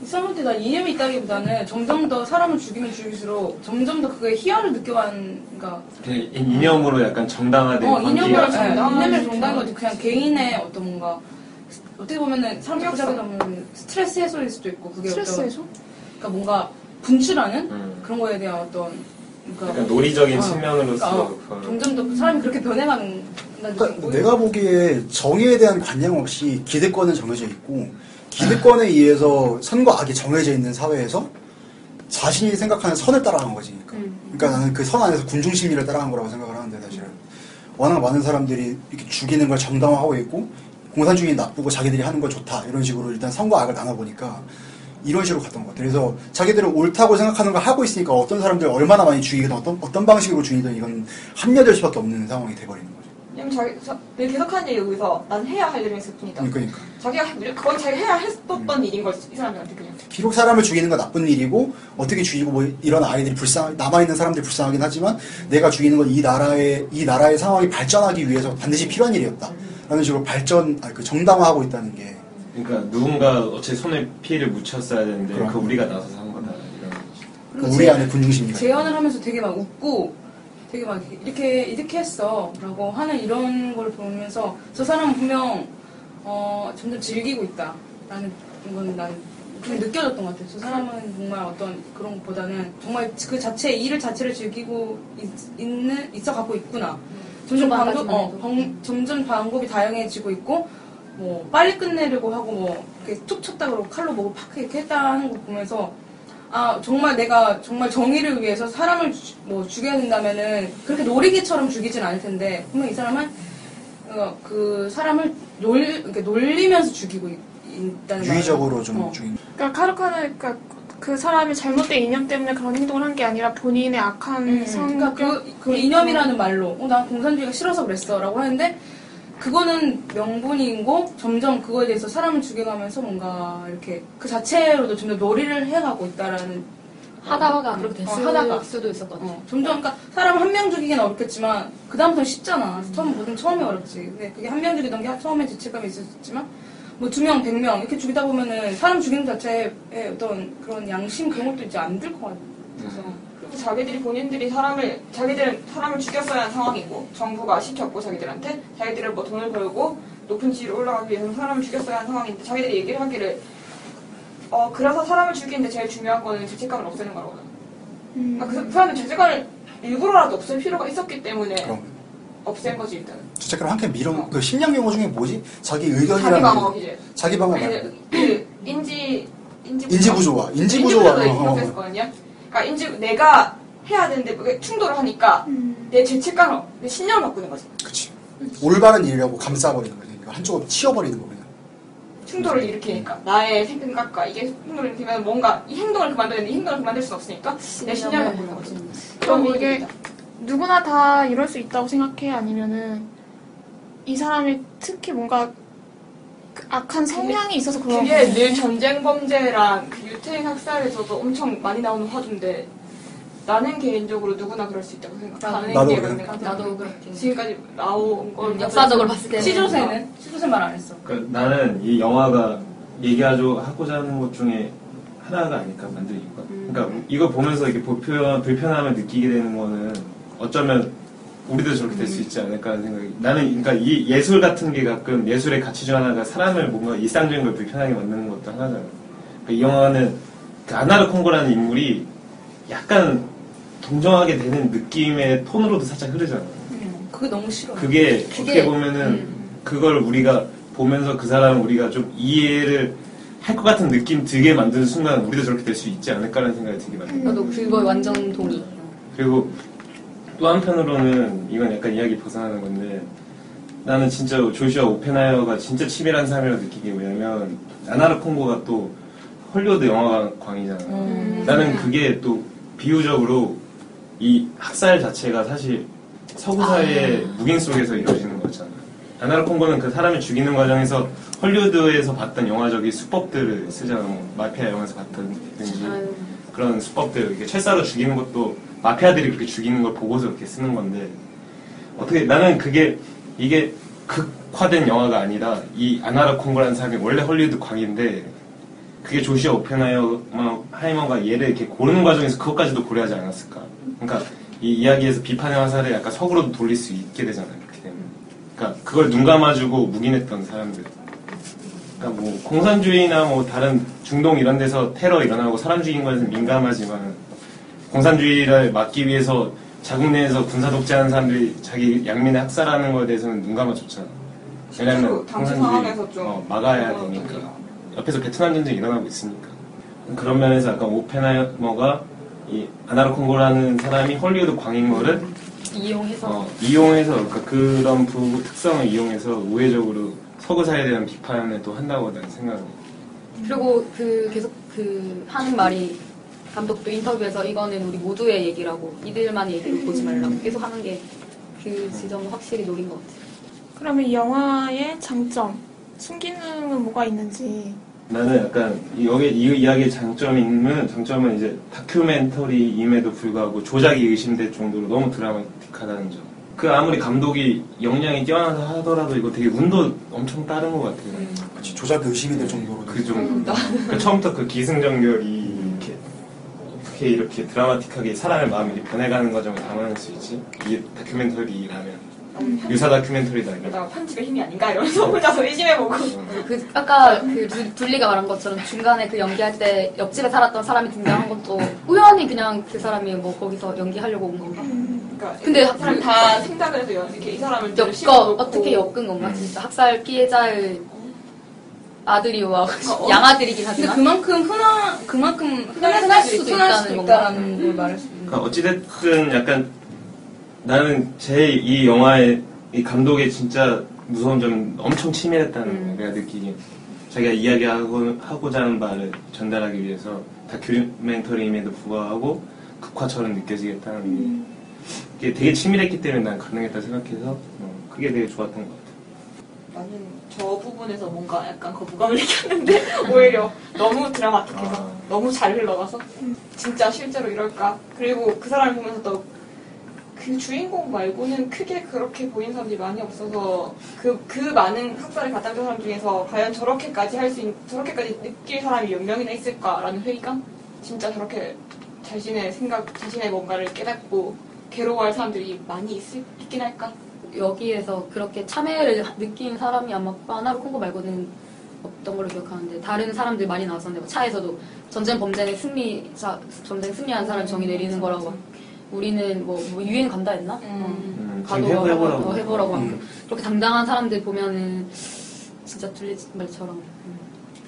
이 사람한테 난 이념이 있다기보다는 점점 더 사람을 죽이면 죽일수록 점점 더 그거에 희열을 느껴가는, 그러니까 이- 이념으로 약간 정당화된 어, 이념을 관계가 정당한 이념을. 정당한 거지. 그냥 개인의 어떤 뭔가 어떻게 보면은 사람 자꾸 자꾸 보면 스트레스 해소일 수도 있고 그게 스트레스 어떤 해소? 그러니까 뭔가 분출하는 음. 그런 거에 대한 어떤 그러니까 논리적인 어, 측면으로서 어, 그걸- 점점 더 사람이 그렇게 변해가는 그러니까 내가 보기에 정의에 대한 관념 없이 기득권은 정해져 있고 기득권에 의해서 선과 악이 정해져 있는 사회에서 자신이 생각하는 선을 따라간 거지. 그러니까, 그러니까 나는 그 선 안에서 군중 심리를 따라간 거라고 생각을 하는데 사실은. 워낙 많은 사람들이 이렇게 죽이는 걸 정당화하고 있고 공산주의 나쁘고 자기들이 하는 거 좋다. 이런 식으로 일단 선과 악을 나눠 보니까 이런 식으로 갔던 것 같아요. 그래서 자기들은 옳다고 생각하는 걸 하고 있으니까 어떤 사람들 얼마나 많이 죽이든 어떤 어떤 방식으로 죽이든 이건 합리화될 수밖에 없는 상황이 돼버리는 거죠. 왜냐면 자기 자- 늘 계속하는 얘기 여기서 난 해야 할 일을 했을 뿐이다. 그러니까. 자기가 해- 그건 자기가 해야 했었던 일인 걸 이 사람들한테 그냥. 비록 사람을 죽이는 건 나쁜 일이고 어떻게 죽이고 뭐 이런 아이들이 불쌍 남아 있는 사람들이 불쌍하긴 하지만 내가 죽이는 건 이 나라의 이 나라의 상황이 발전하기 위해서 반드시 필요한 일이었다 라는 식으로 발전 아니, 그 정당화하고 있다는 게 그러니까 누군가 어째 손에 피해를 묻혔어야 되는데 그럼. 그 우리가 나서서 한 거다 이런 그 우리 안에 군중심리가 재연을 하면서 되게 막 웃고 되게 막 이렇게 이렇게 했어라고 하는 이런 걸 보면서 저 사람은 분명 어, 점점 즐기고 있다라는 건 난 좀 느껴졌던 것 같아요. 저 사람은 정말 어떤 그런 것보다는 정말 그 자체 일을 자체를 즐기고 있, 는 있어 갖고 있구나. 점점 방법 초반까지만 어, 해도. 방- 점점 방법이 다양해지고 있고 뭐 빨리 끝내려고 하고 뭐 이렇게 툭 쳤다 그러고 칼로 뭐팍 이렇게 했다는 거 보면서 아 정말 내가 정말 정의를 위해서 사람을 주- 뭐 죽여야 된다면은 그렇게 놀이기처럼 죽이진 않을 텐데 분명 이 사람은 어, 그 사람을 놀 이렇게 놀리면서 죽이고 있, 다는 유의적으로 좀 어. 죽인 그러니까 카르카는 그러니까 그 사람이 잘못된 이념 때문에 그런 행동을 한 게 아니라 본인의 악한 음, 성격 그러니까 그, 그 이념이라는 말로 어, 난 공산주의가 싫어서 그랬어라고 하는데 그거는 명분이고 점점 그거에 대해서 사람을 죽여가면서 뭔가 이렇게 그 자체로도 점점 놀이를 해가고 있다라는 하다가 그렇게 될 어, 수- 하다가. 수도 있었거든. 어, 점점 그러니까 사람 한 명 죽이기는 어렵겠지만 그 다음부터는 쉽잖아. 처음 뭐든 처음에 어렵지. 근데 그게 한 명 죽이던 게 처음에 죄책감이 있었지만 뭐 두 명, 백 명 이렇게 죽이다 보면은 사람 죽이는 자체에 어떤 그런 양심 그런 것도 이제 안 들 것 같아. 그래서 자기들이 본인들이 사람을 자기들은 사람을 죽였어야 하는 상황이고 정부가 시켰고 자기들한테 자기들은 뭐 돈을 벌고 높은 지위로 올라가기 위해서 사람을 죽였어야 하는 상황인데 자기들이 얘기를 하기를 어 그래서 사람을 죽이는데 제일 중요한 거는 죄책감을 없애는. 음. 그러니까 그, 그 사람들 죄책감을 일부러라도 없앨 필요가 있었기 때문에 그럼 없앤 거지 일단은. 죄책감을 한캔 밀어 그 심리학 용어 중에 뭐지 자기 자기 의견이라는 방어 기제. 자기 방어 이제 말고 그 인지 인지 인지 구조화 인지 인지 구조화 구조가 어, 어. 그러니까 인지 내가 해야 되는데 그게 충돌을 하니까 음. 내 죄책감을 내 신념을 바꾸는 거지. 그치 올바른 일이라고 감싸버리는 거지 그러니까 한쪽으로 치워버리는 거 그냥 충돌을 일으키니까 나의 생각과 이게 충돌을 일으키면 뭔가 이 행동을 그만둬야 되는데 이 행동을 그만둘 수 없으니까 내 신념을 바꾸는 거지. 그럼 그런 이게. 누구나 다 이럴 수 있다고 생각해 아니면은 이 사람이 특히 뭔가 그 악한 성향이 있어서 그런 그게? 늘 전쟁 범죄랑 그 유태인 학살에서도 엄청 많이 나오는 화두인데 나는 개인적으로 누구나 그럴 수 있다고 생각하는 나도 게 그래. 맞는 것 같아요. 나도 그렇게. 지금까지 나온 걸 음, 역사적으로 봤을 때는 시조새는 시조새 말 안 했어. 그러니까 나는 이 영화가 얘기하죠 하고자 하는 것 중에 하나가 아닐까 만든 이유가. 그러니까 이거 보면서 이렇게 불편 불편함을 느끼게 되는 거는 어쩌면 우리도 저렇게 될 수 있지 않을까 하는 생각이. 나는 그러니까 이 예술 같은 게 가끔 예술의 가치 중 하나가 사람을 뭔가 일상적인 걸 불편하게 만드는 것도 하나잖아. 그러니까 이 영화는 그 아나르 콩고라는 인물이 약간 동정하게 되는 느낌의 톤으로도 살짝 흐르잖아. 그게 너무 싫어. 그게, 그게- 어떻게 보면은 음. 그걸 우리가 보면서 그 사람을 우리가 좀 이해를 할 것 같은 느낌 들게 만드는 순간 우리도 저렇게 될 수 있지 않을까라는 생각이 들게 만듭니다. 나도 그거에 완전 동의. 그리고 또 한편으로는 이건 약간 이야기 벗어나는 건데 나는 진짜 조슈아 오펜하이어가 진짜 치밀한 사람이라고 느끼게 왜냐면 아나르 콩고가 또 헐리우드 영화 광이잖아. 음. 나는 그게 또 비유적으로 이 학살 자체가 사실 서구 사회의 묵인 속에서 이루어지는 거잖아. 아나르 콩고는 그 사람을 죽이는 과정에서 헐리우드에서 봤던 영화적인 수법들을 쓰잖아. 뭐 마피아 영화에서 봤던든지 아유. 그런 수법들 이렇게 철사로 죽이는 것도 마피아들이 그렇게 죽이는 걸 보고서 그렇게 쓰는 건데 어떻게 나는 그게 이게 극화된 영화가 아니라 이 아나라 콩고라는 사람이 원래 헐리우드 광인데 그게 조시아 오펜하이머가 얘를 이렇게 고르는 과정에서 그것까지도 고려하지 않았을까. 그러니까 이 이야기에서 비판의 화살을 약간 석으로도 돌릴 수 있게 되잖아요 그렇게 되면 그러니까 그걸 눈 감아주고 묵인했던 사람들. 그러니까 뭐 공산주의나 뭐 다른 중동 이런 데서 테러 일어나고 사람 죽인 거에서 민감하지만 공산주의를 막기 위해서 자국 내에서 군사 독재하는 사람들이 자기 양민을 학살하는 거에 대해서는 눈 감아줬잖아. 왜냐면 좀 어, 막아야 어, 되니까. 좀 옆에서 베트남 전쟁이 일어나고 있으니까. 그런 면에서 약간 오펜하이머가 이 아나르 콩고라는 사람이 헐리우드 광인 거를 이용해서 어, 이용해서 그러니까 그런 부 특성을 이용해서 우회적으로 서구 사회에 대한 비판을 또 한다고 나는 생각을. 그리고 그 계속 그 하는 말이 감독도 인터뷰에서 이거는 우리 모두의 얘기라고 이들만 얘기를 보지 말라고 계속 하는 게 그 지점을 확실히 노린 것 같아요. 그러면 이 영화의 장점, 순기능은 뭐가 있는지. 나는 약간 이- 여기 이 이야기의 장점이 있는 장점은 이제 다큐멘터리임에도 불구하고 조작이 의심될 정도로 너무 드라마틱하다는 점. 그 아무리 감독이 역량이 뛰어나서 하더라도 이거 되게 운도 엄청 따른 것 같아요. 그치, 조작 의심이 될 정도로. 그 정도. 그 처음부터 그 기승전결이 어떻게 이렇게 드라마틱하게 사람의 마음이 변해가는 과정을 담아낼 수 있지? 이게 다큐멘터리라면 유사 다큐멘터리다 이런. 편집의 힘이 아닌가 이러면서 혼자서 의심해보고 그 아까 그 둘- 둘리가 말한 것처럼 중간에 그 연기할 때 옆집에 살았던 사람이 등장한 것도 우연히 그냥 그 사람이 뭐 거기서 연기하려고 온 건가? 그러니까 근데 이 사람 다 생각을 해서 이렇게 이 사람을 좀 엮어 어떻게 엮은 건가 진짜 학살 피해자의 아들이와 어. 양아들이긴 근데 하지만 그만큼 흔한 그만큼 흔할 흔할 수도 수도 흔할 있다는 수도 건가? 있다는 걸 말할 수 있는. 그러니까 어찌됐든 약간 나는 제 이 영화의 이 감독의 진짜 무서운 점은 엄청 치밀했다는 음. 거 내가 느끼기에 자기가 이야기하고 하고자 하는 바를 전달하기 위해서 다큐멘터리임에도 불구하고 극화처럼 느껴지겠다는 음. 게 이게 되게 치밀했기 때문에 난 가능했다 생각해서 어, 그게 되게 좋았던 것 같아. 나는 저 부분에서 뭔가 약간 거부감을 느꼈는데 오히려 너무 드라마틱해서 아. 너무 잘 흘러가서 진짜 실제로 이럴까 그리고 그 사람을 보면서 또 그 주인공 말고는 크게 그렇게 보이는 사람들이 많이 없어서 그, 그 많은 학살을 가담한 사람 중에서 과연 저렇게까지 할 수 있, 저렇게까지 느낄 사람이 몇 명이나 있을까라는 회의감? 진짜 저렇게 자신의 생각, 자신의 뭔가를 깨닫고 괴로워할 사람들이 많이 있을, 있긴 할까? 여기에서 그렇게 참회를 느낀 사람이 아마 아나로 콩고 말고는 없던 걸로 기억하는데 다른 사람들 많이 나왔었는데 뭐 차에서도 전쟁 범죄는 승리자 전쟁 승리한 사람 정의 내리는 거라고 막 우리는 뭐, 뭐 유엔 간다 했나? 음. 음, 가도 해보- 해보라고. 어, 해보라고 막 음. 그렇게 당당한 사람들 보면은 진짜 둘리 말처럼 음.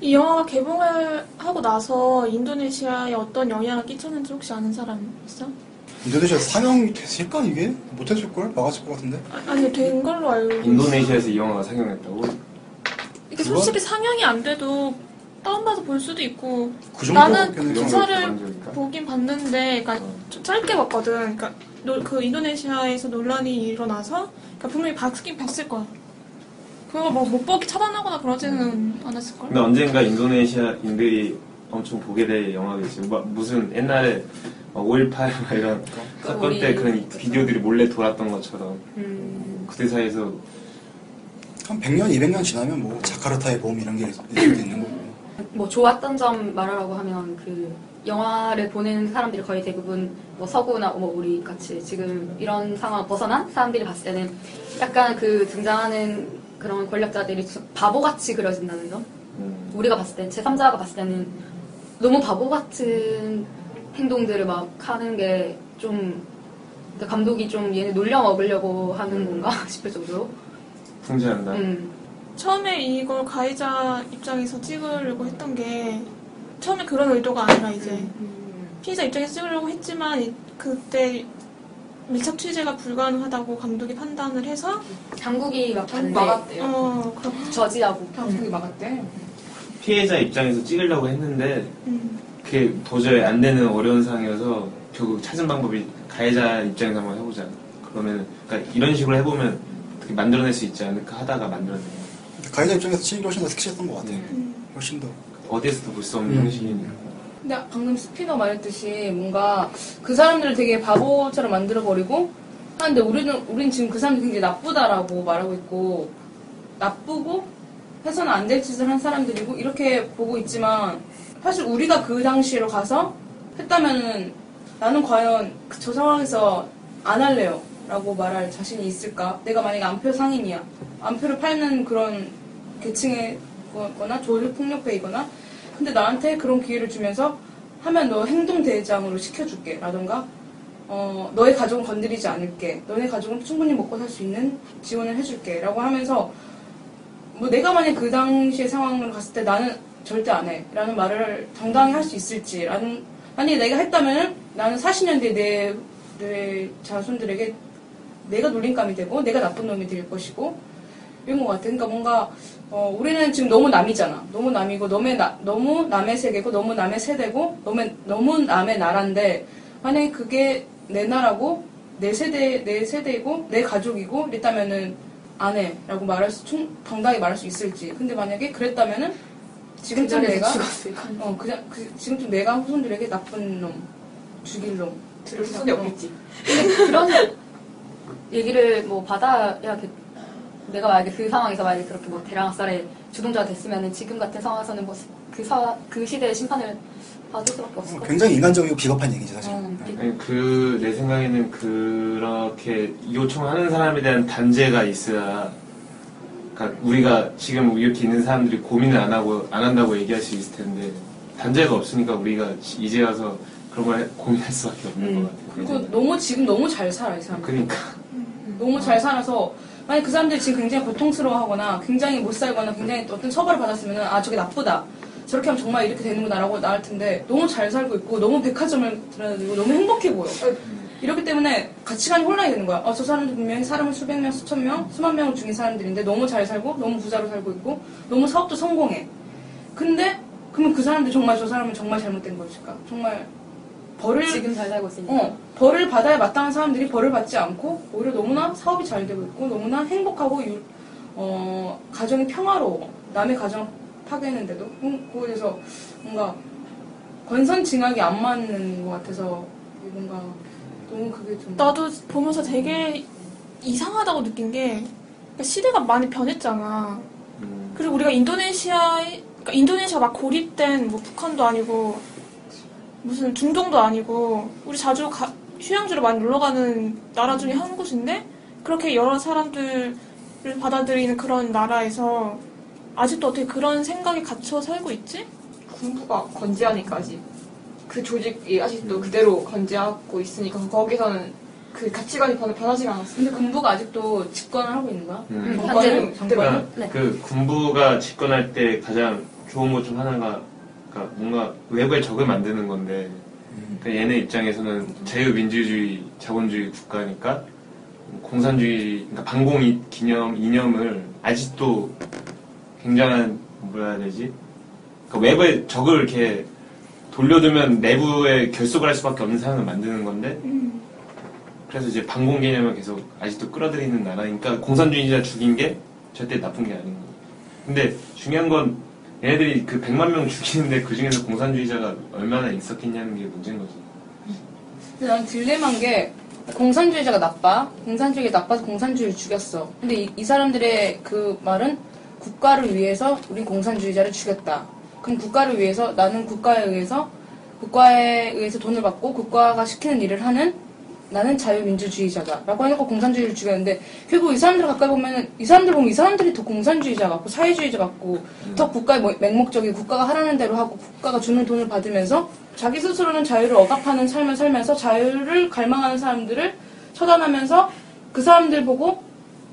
이 영화가 개봉을 하고 나서 인도네시아에 어떤 영향을 끼쳤는지 혹시 아는 사람 있어? 인도네시아 상영이 됐을까 이게? 못했을걸? 막았을 것 같은데? 아, 아니, 된 걸로 알고 있어. 인도네시아에서 이 영화가 상영했다고? 이게 솔직히 상영이 안 돼도 다운받아 볼 수도 있고 그 나는 정도밖에는 그 좀- 기사를? 보긴 봤는데 그러니까 좀 짧게 봤거든. 그러니까 노- 그 인도네시아에서 논란이 일어나서 그러니까 분명히 봤긴 봤을 거야. 그거 뭐못 보기 차단하거나 그러지는 않았을 걸. 근데 언젠가 인도네시아인들이 엄청 보게 될 영화겠지. 막 무슨 옛날에 5.18막 이런 사건 때 그런 비디오들이 몰래 돌았던 것처럼 음. 그때 사이에서 한 100년, 200년 지나면 뭐 자카르타의 봄 이런 게 있을 수도 있는 거고. 뭐 좋았던 점 말하라고 하면 그 영화를 보는 사람들이 거의 대부분 뭐 서구나 뭐 우리 같이 지금 이런 상황 벗어난 사람들이 봤을 때는 약간 그 등장하는 그런 권력자들이 좀 바보같이 그려진다는 점. 음, 우리가 봤을 땐 제3자가 봤을 때는 너무 바보 같은 행동들을 막 하는 게좀 그러니까 감독이 좀 얘네 놀려 먹으려고 하는 건가 싶을 정도로. 풍자한다. 음. 처음에 이걸 가해자 입장에서 찍으려고 했던 게 처음에 그런 의도가 아니라 이제 피해자 입장에서 찍으려고 했지만 이- 그때 밀착 취재가 불가능하다고 감독이 판단을 해서 당국이 막 결국 반대, 막았대요. 어 그렇 저지하고. 당국이 막았대. 피해자 입장에서 찍으려고 했는데 음. 그게 도저히 안 되는 어려운 상황이어서 결국 찾은 방법이 가해자 입장에서 한번 해보자. 그러면 그러니까 이런 식으로 해보면 어떻게 만들어낼 수 있지 않을까 하다가 만들어낸 거예요. 가해자 입장에서 치는 게 훨씬 더 섹시했던 것 같아요. 음. 훨씬 더. 어디에서도 볼 수 없는 음. 형식이니까. 근데 방금 스피너 말했듯이 뭔가 그 사람들을 되게 바보처럼 만들어버리고 하는데 우리는, 우린 지금 그 사람들이 굉장히 나쁘다라고 말하고 있고 나쁘고 해서는 안 될 짓을 한 사람들이고 이렇게 보고 있지만 사실 우리가 그 당시로 가서 했다면은 나는 과연 그저 상황에서 안 할래요 라고 말할 자신이 있을까? 내가 만약에 안표 상인이야. 안표를 팔는 그런 계층의 거나 조직 폭력배이거나 근데 나한테 그런 기회를 주면서 하면 너 행동 대장으로 시켜줄게 라던가 어, 너의 가족은 건드리지 않을게. 너네 가족은 충분히 먹고 살 수 있는 지원을 해줄게 라고 하면서 뭐 내가 만약 그 당시의 상황을 갔을 때 나는 절대 안 해. 라는 말을 당당히 할 수 있을지. 라는, 만약에 내가 했다면 나는 40년 뒤에 내, 내 자손들에게 내가 놀림감이 되고 내가 나쁜 놈이 될 것이고 이런 것 같아. 그러니까 뭔가 어, 우리는 지금 너무 남이잖아. 너무 남이고 너무, 나, 너무 남의 세계고 너무 남의 세대고 너무, 너무 남의 나라인데 만약에 그게 내 나라고 내 세대 내 세대이고 내 가족이고 이랬다면은 안 해라고 말할 수 충, 당당히 말할 수 있을지. 근데 만약에 그랬다면은 지금쯤 그 내가 죽었을까? 어 그냥 그, 지금쯤 내가 후손들에게 나쁜 놈 죽일 놈 들을 수는 없겠지. 그런 얘기를 뭐 받아야겠. 내가 만약에 그 상황에서 만약에 그렇게 뭐 대량학살의 주동자가 됐으면은 지금 같은 상황에서는 뭐그그 시대의 심판을 받을 수밖에 없을 것 같아. 굉장히 인간적이고 비겁한 얘기지 사실. 어, 아니, 그, 내 생각에는 그렇게 요청하는 사람에 대한 단죄가 있어야, 그러니까 우리가 지금 이렇게 있는 사람들이 고민을 안 하고, 안 한다고 얘기할 수 있을 텐데, 단죄가 없으니까 우리가 이제 와서 그런 걸 해- 고민할 수밖에 없는 것 같아요. 그리고 너무 지금 너무 잘 살아 이 사람. 그러니까. 너무 잘 살아서 만약 그 사람들이 지금 굉장히 고통스러워하거나 굉장히 못 살거나 굉장히 어떤 처벌을 받았으면 아 저게 나쁘다 저렇게 하면 정말 이렇게 되는구나라고 나을 텐데 너무 잘 살고 있고 너무 백화점을 들어다니고 너무 행복해 보여 이렇기 때문에 가치관이 혼란이 되는 거야. 어, 저 사람들 분명히 사람을 수백 명 수천 명 수만 명을 죽인 사람들인데 너무 잘 살고 너무 부자로 살고 있고 너무 사업도 성공해. 근데 그러면 그 사람들 정말 저 사람은 정말 잘못된 것일까? 정말 벌을 지금 잘 살고 있으니까. 어, 벌을 받아야 마땅한 사람들이 벌을 받지 않고 오히려 너무나 사업이 잘 되고 있고 너무나 행복하고 유- 어, 가정이 평화로워. 남의 가정 파괴했는데도. 음, 그거에서 뭔가 권선징악이 안 맞는 것 같아서 뭔가 너무 그게 좀 나도 보면서 되게 이상하다고 느낀 게 그러니까 시대가 많이 변했잖아. 음, 그리고 우리가 인도네시아에 그러니까 인도네시아 막 고립된 뭐 북한도 아니고 무슨 중동도 아니고 우리 자주 가- 휴양지로 많이 놀러 가는 나라 중에 한 곳인데 그렇게 여러 사람들을 받아들이는 그런 나라에서 아직도 어떻게 그런 생각이 갇혀 살고 있지? 군부가 건재하니까 아직 그 조직이 아직도 그대로 건재하고 있으니까 거기서는 그 가치관이 변- 변하지가 않았어. 근데 군부가 아직도 집권을 하고 있는 거야? 음. 음, 정권은 현재는 그대로 그러니까 네. 그 군부가 집권할 때 가장 좋은 것 중 하나가 그러니까 뭔가 외부의 적을 만드는 건데 그러니까 얘네 입장에서는 자유민주주의 자본주의 국가니까 공산주의 그러니까 반공 기념 이념을 아직도 굉장한 뭐라 해야 되지 그러니까 외부의 적을 이렇게 돌려두면 내부에 결속을 할 수밖에 없는 상황을 만드는 건데 그래서 이제 반공 개념을 계속 아직도 끌어들이는 나라니까 공산주의자 죽인 게 절대 나쁜 게 아닌 거예요. 근데 중요한 건 얘네들이 그 100만 명 죽이는데 그 중에서 공산주의자가 얼마나 있었겠냐는 게 문제인 거죠. 근데 난 딜레마인 게 공산주의자가 나빠. 공산주의가 나빠서 공산주의를 죽였어. 근데 이, 이 사람들의 그 말은 국가를 위해서 우리 공산주의자를 죽였다. 그럼 국가를 위해서 나는 국가에 의해서 국가에 의해서 돈을 받고 국가가 시키는 일을 하는 나는 자유민주주의자다. 라고 해놓고 공산주의를 죽였는데 결국 이 사람들 가까이 보면은 이 사람들 보면 이 사람들이 더 공산주의자 같고 사회주의자 같고 더 국가의 뭐- 맹목적인 국가가 하라는 대로 하고 국가가 주는 돈을 받으면서 자기 스스로는 자유를 억압하는 삶을 살면서 자유를 갈망하는 사람들을 처단하면서 그 사람들 보고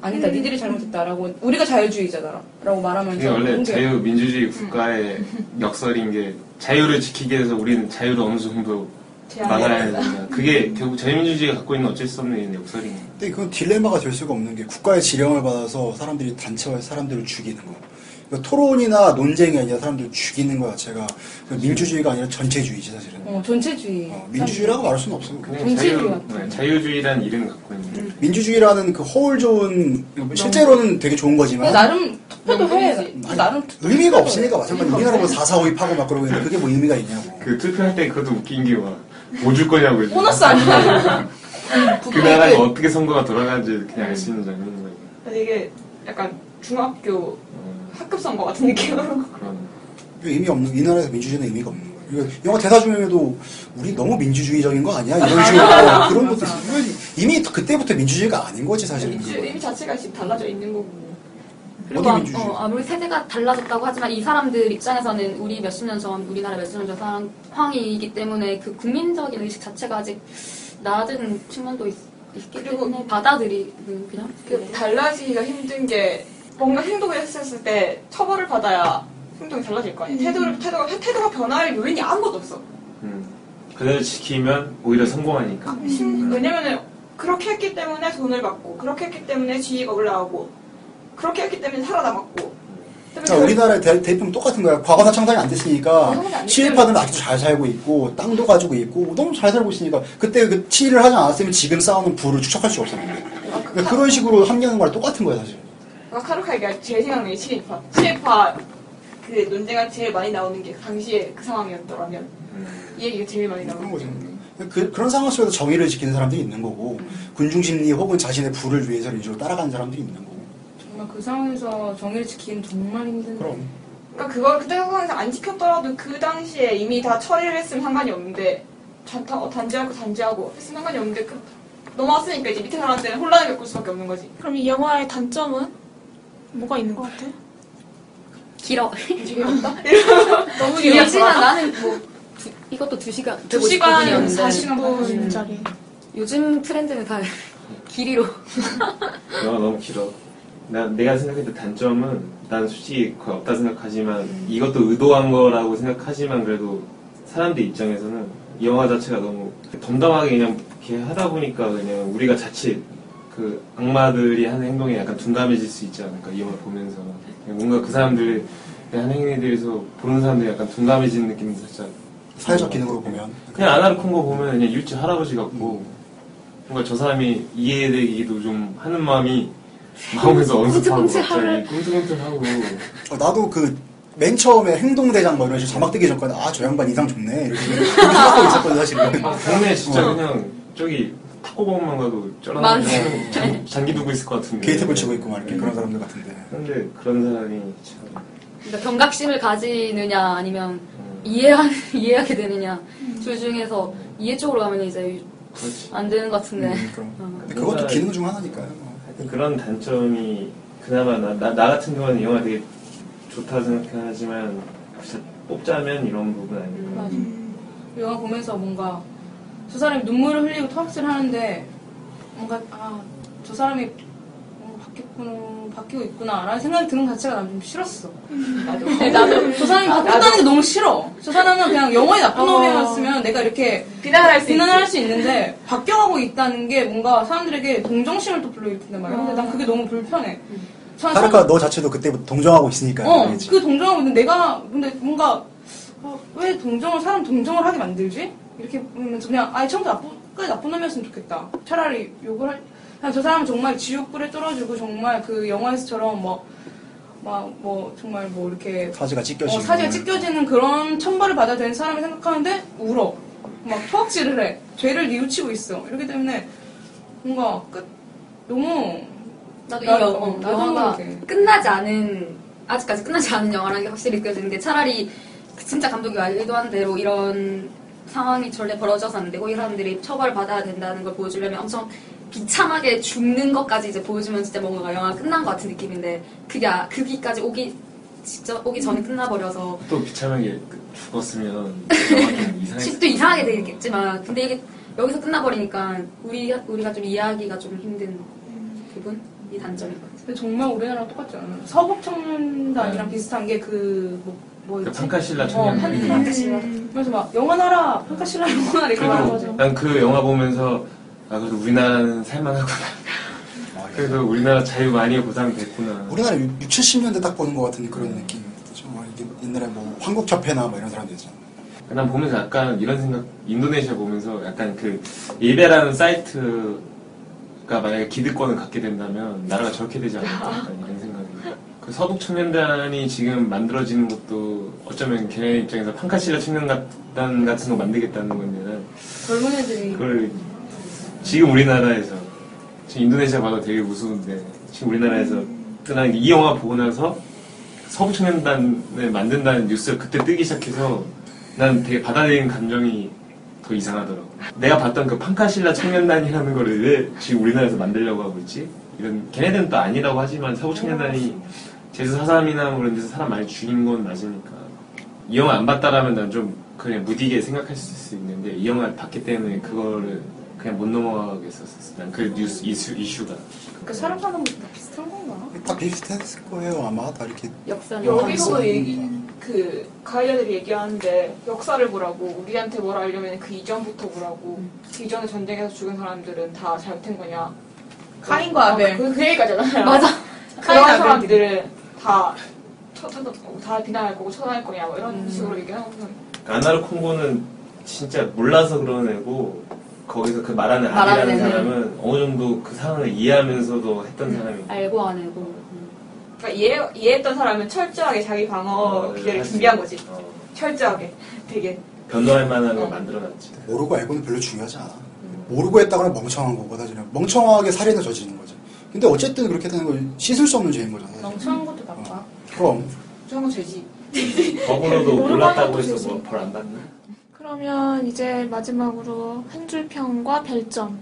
아니다 니들이 잘못했다라고 우리가 자유주의자다라고 말하면서 그게 원래 자유민주주의 국가의 역설인 게 자유를 지키기 위해서 우리는 자유를 어느 정도 막아야 된다. 그게 결국 자유민주주의가 갖고 있는 어쩔 수 없는 역설인 거예요. 근데 그건 딜레마가 될 수가 없는 게 국가의 지령을 받아서 사람들이 단체와 사람들을 죽이는 거. 그러니까 토론이나 논쟁이 아니라 사람들을 죽이는 거 자체가 그 민주주의가 아니라 전체주의지 사실은. 어, 전체주의 어, 민주주의라고 말할 수는 없어요. 정치주의 자유. 네, 자유주의라는 이름을 갖고 있는 거예요. 민주주의라는 그 허울 좋은 실제로는 되게 좋은 거지만 나름 투표도 해 아니, 나름 투표 의미가 없으니까 마찬가지. 우리나라 뭐 4, 4, 5, 하고 막 그러고 있는데 그게 뭐 의미가 있냐고. 그 투표할 때 그것도 웃긴 게 막, 뭐줄 거냐고. 이제. 보너스 아니야 그 나라가 어떻게 선거가 돌아가는지 그냥 알 수 있는 장면인 거예요. 근데 이게 약간 중학교 어, 학급 선거 같은 느낌으로. 그 의미 없는 이 나라에서 민주주의는 의미가 없는 거예요. 이거 영화 대사 중에도 우리 너무 민주주의적인 거 아니야? 이런 식으로 그런 것도 이미 그때부터 민주주의가 아닌 거지 사실은. 민주, 그거. 의미 자체가 지금 달라져 있는 거고. 그리고 어디 아, 민주주의? 어, 아무리 세대가 달라졌다고 하지만 이 사람들 입장에서는 우리 몇십 년 전, 우리나라 몇십 년 전 상황이기 때문에 그 국민적인 의식 자체가 아직 낮은 측면도 있, 기 그리고 때문에 받아들이는 그냥 그 달라지기가 힘든 게 뭔가 행동을 했을 때 처벌을 받아야 행동이 달라질 거 아니에요. 태도를, 태도가, 태도가 변할 요인이 아무것도 없어. 음. 그대로 지키면 오히려 성공하니까. 심- 왜냐면은 그렇게 했기 때문에 돈을 받고 그렇게 했기 때문에 지위가 올라가고 그렇게 했기 때문에 살아남았고 자, 우리나라의 대, 대표는 똑같은 거야. 과거사 창달이 안 됐으니까 상상이 안 친일파들은 아직도 잘 살고 있고 땅도 가지고 있고 너무 잘 살고 있으니까 그때 그 친일을 하지 않았으면 지금 싸우는 부를 추적할 수 없었는데 그러니까 그런 식으로 합리하는 거랑 똑같은 거야 사실. 카르카 얘기할 때 제일 생각나는 게 친일파. 친일파 그 논쟁가 제일 많이 나오는 게 당시에 그 상황이었더라면 음. 이 얘기가 제일 많이 나오는 거죠. 거죠. 그, 그런 상황 속에서 정의를 지키는 사람들이 있는 거고 군중심리 혹은 자신의 부를 위해서 이쪽으로 따라가는 사람들이 있는 거고. 정말 그 상황에서 정의를 지키는 정말 힘든 그럼. 그러니까 그걸 그때 상황에서 안 지켰더라도 그 당시에 이미 다 처리를 했으면 상관이 없는데 단, 단, 어, 단지하고 단지하고 했으면 상관이 없는데 그, 넘어왔으니까 이제 밑에 사람들은 혼란을 겪을 수밖에 없는 거지. 그럼 이 영화의 단점은 뭐가 있는 것 같아? 길어. 너무 길지만 나는 뭐 두- 이것도 두 시간 2시간 159분이었는데 40분짜리. 요즘 트렌드는 다 길이로 영화 너무 길어. 나, 내가 생각했던 단점은 난 솔직히 거의 없다 생각하지만 이것도 의도한 거라고 생각하지만 그래도 사람들 입장에서는 이 영화 자체가 너무 덤덤하게 그냥 이렇게 하다 보니까 그냥 우리가 자칫 그 악마들이 하는 행동에 약간 둔감해질 수 있지 않을까 이 영화 보면서 그냥 뭔가 그 사람들의 하는 행위에 대해서 보는 사람들이 약간 둔감해지는 느낌이 살짝 사회적 기능으로 보면. 그냥 아나르콘거 보면 그냥 일제 할아버지 같고 뭔가 저 사람이 이해되기도 좀 하는 마음이 마음에서 언습하고 끔찍끔찍하네. 갑자기 꿈틀꿈틀하고 어, 나도 그 맨 처음에 행동대장 뭐 이런 식으로 자막 뜨기 전까지 아 저 양반 인상 좋네 이렇게 생각하고 있었거든 사실은. 아, 동네 진짜 어. 그냥 저기 탁구공만 가도 쩌라는 맞네. 사람 잔- 잔기 두고 있을 것 같은데 게이트볼 치고 있고 막 이렇게 그런 사람들 같은데. 근데 그런 사람이 참 그러니까 경각심을 가지느냐 아니면 음, 이해하, 이해하게 되느냐 둘 중에서 이해 쪽으로 가면 이제 그렇지 안 되는 것 같은데 음, 그럼. 어. 근데 그것도 기능 중 하나니까요. 하여튼 그런 단점이 그나마 나, 나, 나 같은 경우는 이 영화 되게 좋다 생각하지만 진짜 뽑자면 이런 부분 아닐까 맞아. 이 영화 보면서 뭔가 저 사람이 눈물을 흘리고 토악질 하는데 뭔가 아 저 사람이 바뀌었구나 바뀌고 있구나라는 생각이 드는 자체가 난 좀 싫었어. 나도. 네, 나도 저 사람이 바뀌었다는 게 너무 싫어. 저 사람은 그냥 영원히 나쁜 어. 놈이었으면 내가 이렇게 비난할 수 비난을 할 있지. 수 있는데 바뀌어가고 있다는 게 뭔가 사람들에게 동정심을 또 불러일으킨단 말이야. 근데 난 그게 너무 불편해. 저는 타르카 너 자체도 그때부터 동정하고 있으니까. 어, 알겠지. 그 동정하고 있는데 내가 근데 뭔가 어, 왜 동정을 사람 동정을 하게 만들지? 이렇게 보면서 그냥 아예 처음부터 나쁜 끝까지 나쁜 놈이었으면 좋겠다. 차라리 욕을 할 그냥 저 사람은 정말 지옥불에 떨어지고 정말 그 영화에서처럼 뭐 막 뭐 정말 뭐 이렇게 사지가 찢겨지고. 어, 사지가 찢겨지는 그런 천벌을 받아야 되는 사람이 생각하는데 울어. 막 토악질을 해. 죄를 뉘우치고 있어. 이렇기 때문에 뭔가 끝 너무 나도 이 나도, 영, 어, 어, 나도 영화가 그렇게. 끝나지 않은 아직까지 끝나지 않은 영화라는 게 확실히 느껴지는 게 차라리 그 진짜 감독이 의도한 대로 이런 상황이 전에 벌어져서 안 되고 이 사람들이 처벌을 받아야 된다는 걸 보여주려면 엄청 비참하게 죽는 것까지 이제 보여주면 진짜 뭔가 영화가 끝난 것 같은 느낌인데 그게 아- 그기까지 오기 직접 오기 전에 끝나버려서 또 비참하게 그 죽었으면 또 이상하게 되겠지만 근데 이게 여기서 끝나버리니까 우리 우리가 좀 이해하기가 좀 힘든 부분이 단점인 것 같아요. 근데 정말 우리나라랑 똑같지 않아요? 서북 청년단이랑 비슷한 게 그, 뭐, 그 뭐였지? 판카실라 어, 청년. 판, 판카실라. 그래서 막, 영원하라! 판카실라 영원하라! 이렇게 말하는 거죠. 난그 영화 보면서 아 그래도 우리나라는 살만하구나. 아, 그래서 우리나라 자유 많이 보장됐구나. 우리나라 6, 70년대 딱 보는 것 같은 그런 들죠. 뭐 이게 옛날에 뭐 한국협회나 뭐 이런 사람들 있잖아요. 난 보면서 약간 이런 생각, 인도네시아 보면서 약간 그 일베라는 사이트가 만약에 기득권을 갖게 된다면 나라가 저렇게 되지 않을까 약간 이런 생각이. 그 서북 청년단이 지금 만들어지는 것도 어쩌면 걔네 입장에서 판카실라 청년단 같은 거 만들겠다는 건데 난 젊은 애들이. 그걸 지금 우리나라에서 지금 인도네시아 봐도 되게 무서운데 지금 우리나라에서 난이 영화 보고 나서 서북 청년단을 만든다는 뉴스가 그때 뜨기 시작해서 난 되게 받아들이는 감정이 더 이상하더라고. 내가 봤던 그 판카실라 청년단이라는 거를 왜 지금 우리나라에서 만들려고 하고 있지? 이런 걔네들은 또 아니라고 하지만 서북 청년단이 제주 4.3이나 뭐 그런 데서 사람 많이 죽인 건 맞으니까 이 영화 안 봤다라면 난 좀 그냥 무디게 생각할 수 있는데 이 영화 봤기 때문에 그거를 그냥 못 넘어가겠었어. 난 그 뉴스 이슈, 이슈가. 그 살아가는 것도 다 비슷한 건가? 다 비슷했을 거예요 아마 다 이렇게 역사는 여기서도 얘기 그 가해자들이 얘기하는데 역사를 보라고 우리한테 뭘 알려면 그 이전부터 보라고 그 이전에 전쟁에서 죽은 사람들은 다 잘못된 거냐 카인과 아벨. 그, 그 얘기까지잖아요 맞아. 카인, 그런. 사람들은 다 쳐, 쳐, 다 비난할 거고 처단할 거냐 뭐 이런 식으로 얘기하고 아나르 콩고는 진짜 몰라서 그런 애고 거기서 그 말하는 말하는 아비라는 애는. 사람은 어느 정도 그 상황을 이해하면서도 했던 사람이 알고 안 알고. 그러니까 이해, 이해했던 사람은 철저하게 자기 방어 기회를 할수 준비한 있- 거지 어, 철저하게 되게 변호할 만한 걸 어. 만들어놨지. 모르고 알고는 별로 중요하지 않아. 모르고 했다거나 멍청한 거보다 그냥 멍청하게 살인을 저지르는 거죠. 근데 어쨌든 그렇게 되는 건 씻을 수 없는 죄인 거잖아요. 멍청한 것도 나빠. 그럼 저런 거 죄지 법으로도 모르고 몰랐다고 해서 것이지. 뭐벌안 받나? 그러면 이제 마지막으로 한 줄 평과 별점.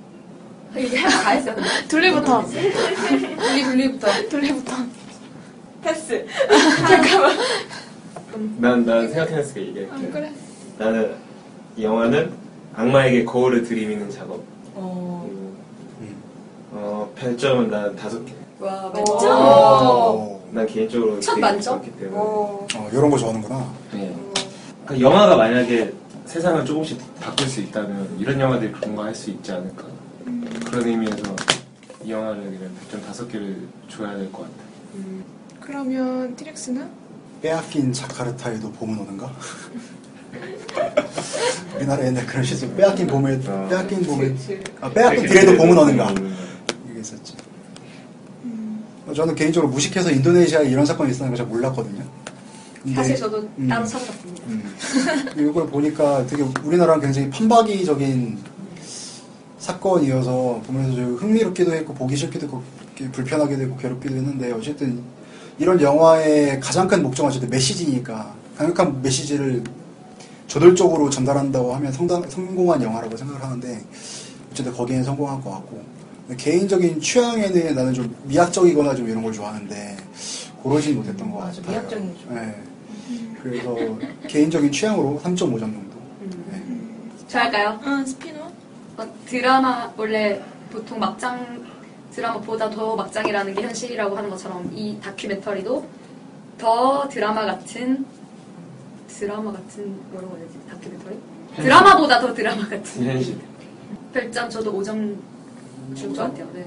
이제 다 했어요. 둘리부터. 둘리, 둘리부터. 둘리부터. 패스 난, 난 생각해냈을 때 얘기할게. 아, 그래. 나는 이 영화는 악마에게 거울을 들이미는 작업. 어. 음. 어, 별점은 난 다섯 개. 와? 어, 난 개인적으로 첫 되게 만점? 좋았기 때문에. 어, 어, 이런 거 좋아하는구나. 네. 그러니까 영화가 만약에 세상을 조금씩 바꿀 수 있다면 이런 영화들이 그런 거 할 수 있지 않을까. 그런 의미에서 이 영화를 그냥 별점 다섯 개를 줘야 될 것 같아. 그러면 티렉스는? 빼앗긴 자카르타에도 봄은 오는가? 우리나라 옛날 그런 시절 빼앗긴 봄에 어. 빼앗긴 봄에. 아, 빼앗긴 들에도 봄은 오는가 음. 어, 저는 개인적으로 무식해서 인도네시아에 이런 사건이 있었다는 걸 잘 몰랐거든요. 근데, 사실 저도 음. 따로 찾아봤습니다. 음. 이걸 보니까 되게 우리나라랑 굉장히 판박이적인 사건이어서 보면서 좀 흥미롭기도 했고 보기 싫기도 했고 불편하기도 했고 괴롭기도 했는데 어쨌든 이런 영화의 가장 큰 목적은 어쨌든 메시지니까 강력한 메시지를 저돌적으로 전달한다고 하면 성공한 영화라고 생각을 하는데 어쨌든 거기엔 성공한 것 같고 개인적인 취향에는 나는 좀 미학적이거나 좀 이런 걸 좋아하는데 고르진 못했던 것 맞아, 같아요. 미학적인 게 좋아. 네. 그래서 개인적인 취향으로 3.5점 정도. 네. 저 할까요? 응, 스피노. 어, 드라마 원래 보통 막장 드라마보다 더 막장이라는 게 현실이라고 하는 것처럼 이 다큐멘터리도 더 드라마 같은 드라마 같은 뭐라고 해야 되지 다큐멘터리? 드라마보다 더 드라마 같은 현실. 별점 저도 5점 줄것 같아요. 네.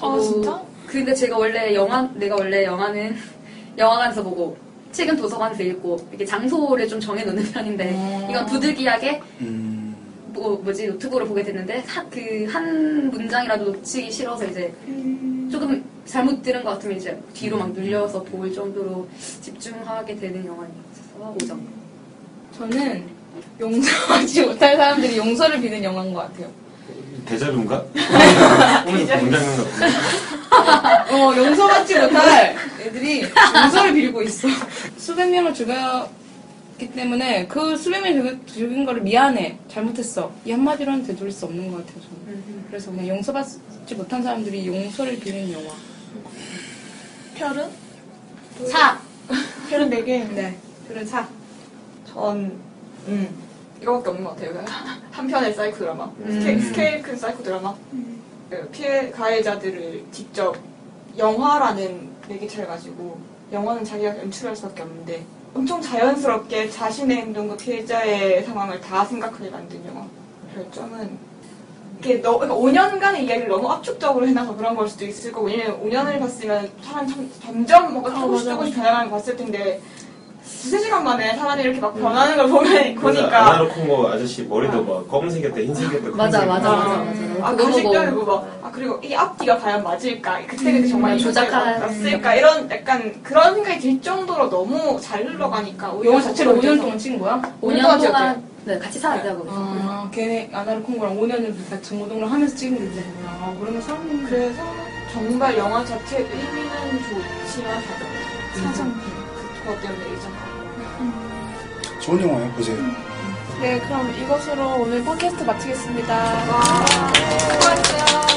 아, 진짜? 근데 제가 원래 영화 내가 원래 영화는 영화관에서 보고 책은 도서관에서 읽고 이렇게 장소를 좀 정해놓는 편인데 음. 이건 부득이하게 음, 뭐 뭐지 노트북으로 보게 됐는데 그 한 문장이라도 놓치기 싫어서 이제 조금 잘못 들은 것 같으면 이제 뒤로 막 눌려서 볼 정도로 집중하게 되는 영화였어서 5점. 저는 용서하지 못할 사람들이 용서를 비는 영화인 것 같아요. 대자뷰인가? 오늘 공장면 같은데. 어, 용서받지 못할 애들이 용서를 빌고 있어. 수백 명을 죽였기 때문에 그 수백 명을 죽인- 죽인 거를 미안해, 잘못했어. 이 한마디로는 되돌릴 수 없는 것 같아요, 저는. 그래서 그냥 용서받지 못한 사람들이 용서를 비는 영화. 별은? 4. 별은 4개. 네. 그런 사. 전, 음, 이거밖에 없는 것 같아요. 한 편의 사이코 드라마. 스케, 음. 스케일 큰 사이코 드라마. 그 피해 가해자들을 직접 영화라는 매개체를 가지고 영화는 자기가 연출할 수밖에 없는데 엄청 자연스럽게 자신의 행동과 피해자의 상황을 다 생각하게 만든 영화. 별점은 이게 너, 그러니까 5년간의 이야기를 너무 압축적으로 해놔서 그런 걸 수도 있을 거고 왜냐면 5년을 봤으면 사람 참, 점점 뭔가 조금씩 조금씩 변해가는 걸 봤을 텐데 두세 시간 만에 사람이 이렇게 막 변하는 걸 보면 보니까 아나로 콩고 아저씨 머리도 막 검은색이었다 흰색이었다 맞아, 맞아, 아, 맞아, 맞아. 아, 가식 보고. 뼈고 막, 아, 그리고 이 앞뒤가 과연 맞을까? 그때 그때 정말 음, 이 조작할- 맞을까? 이런 약간 그런 생각이 들 정도로 너무 잘 흘러가니까. 영화 자체를 더 5년 동안 찍은 거야? 5년 동안 동안 네, 같이 살았대요, 거기서. 아, 걔네 아나르 콩고랑 5년을 같이 정모동을 하면서 찍은 게 있구나. 아, 그러면 사람 그래서 정말 영화 자체 의미는 좋지만 사전. 사전. 그것 때문에 의정하고. 좋은 영화예요. 보세요. 네, 그럼 이것으로 오늘 팟캐스트 마치겠습니다. 와, 수고하셨어요.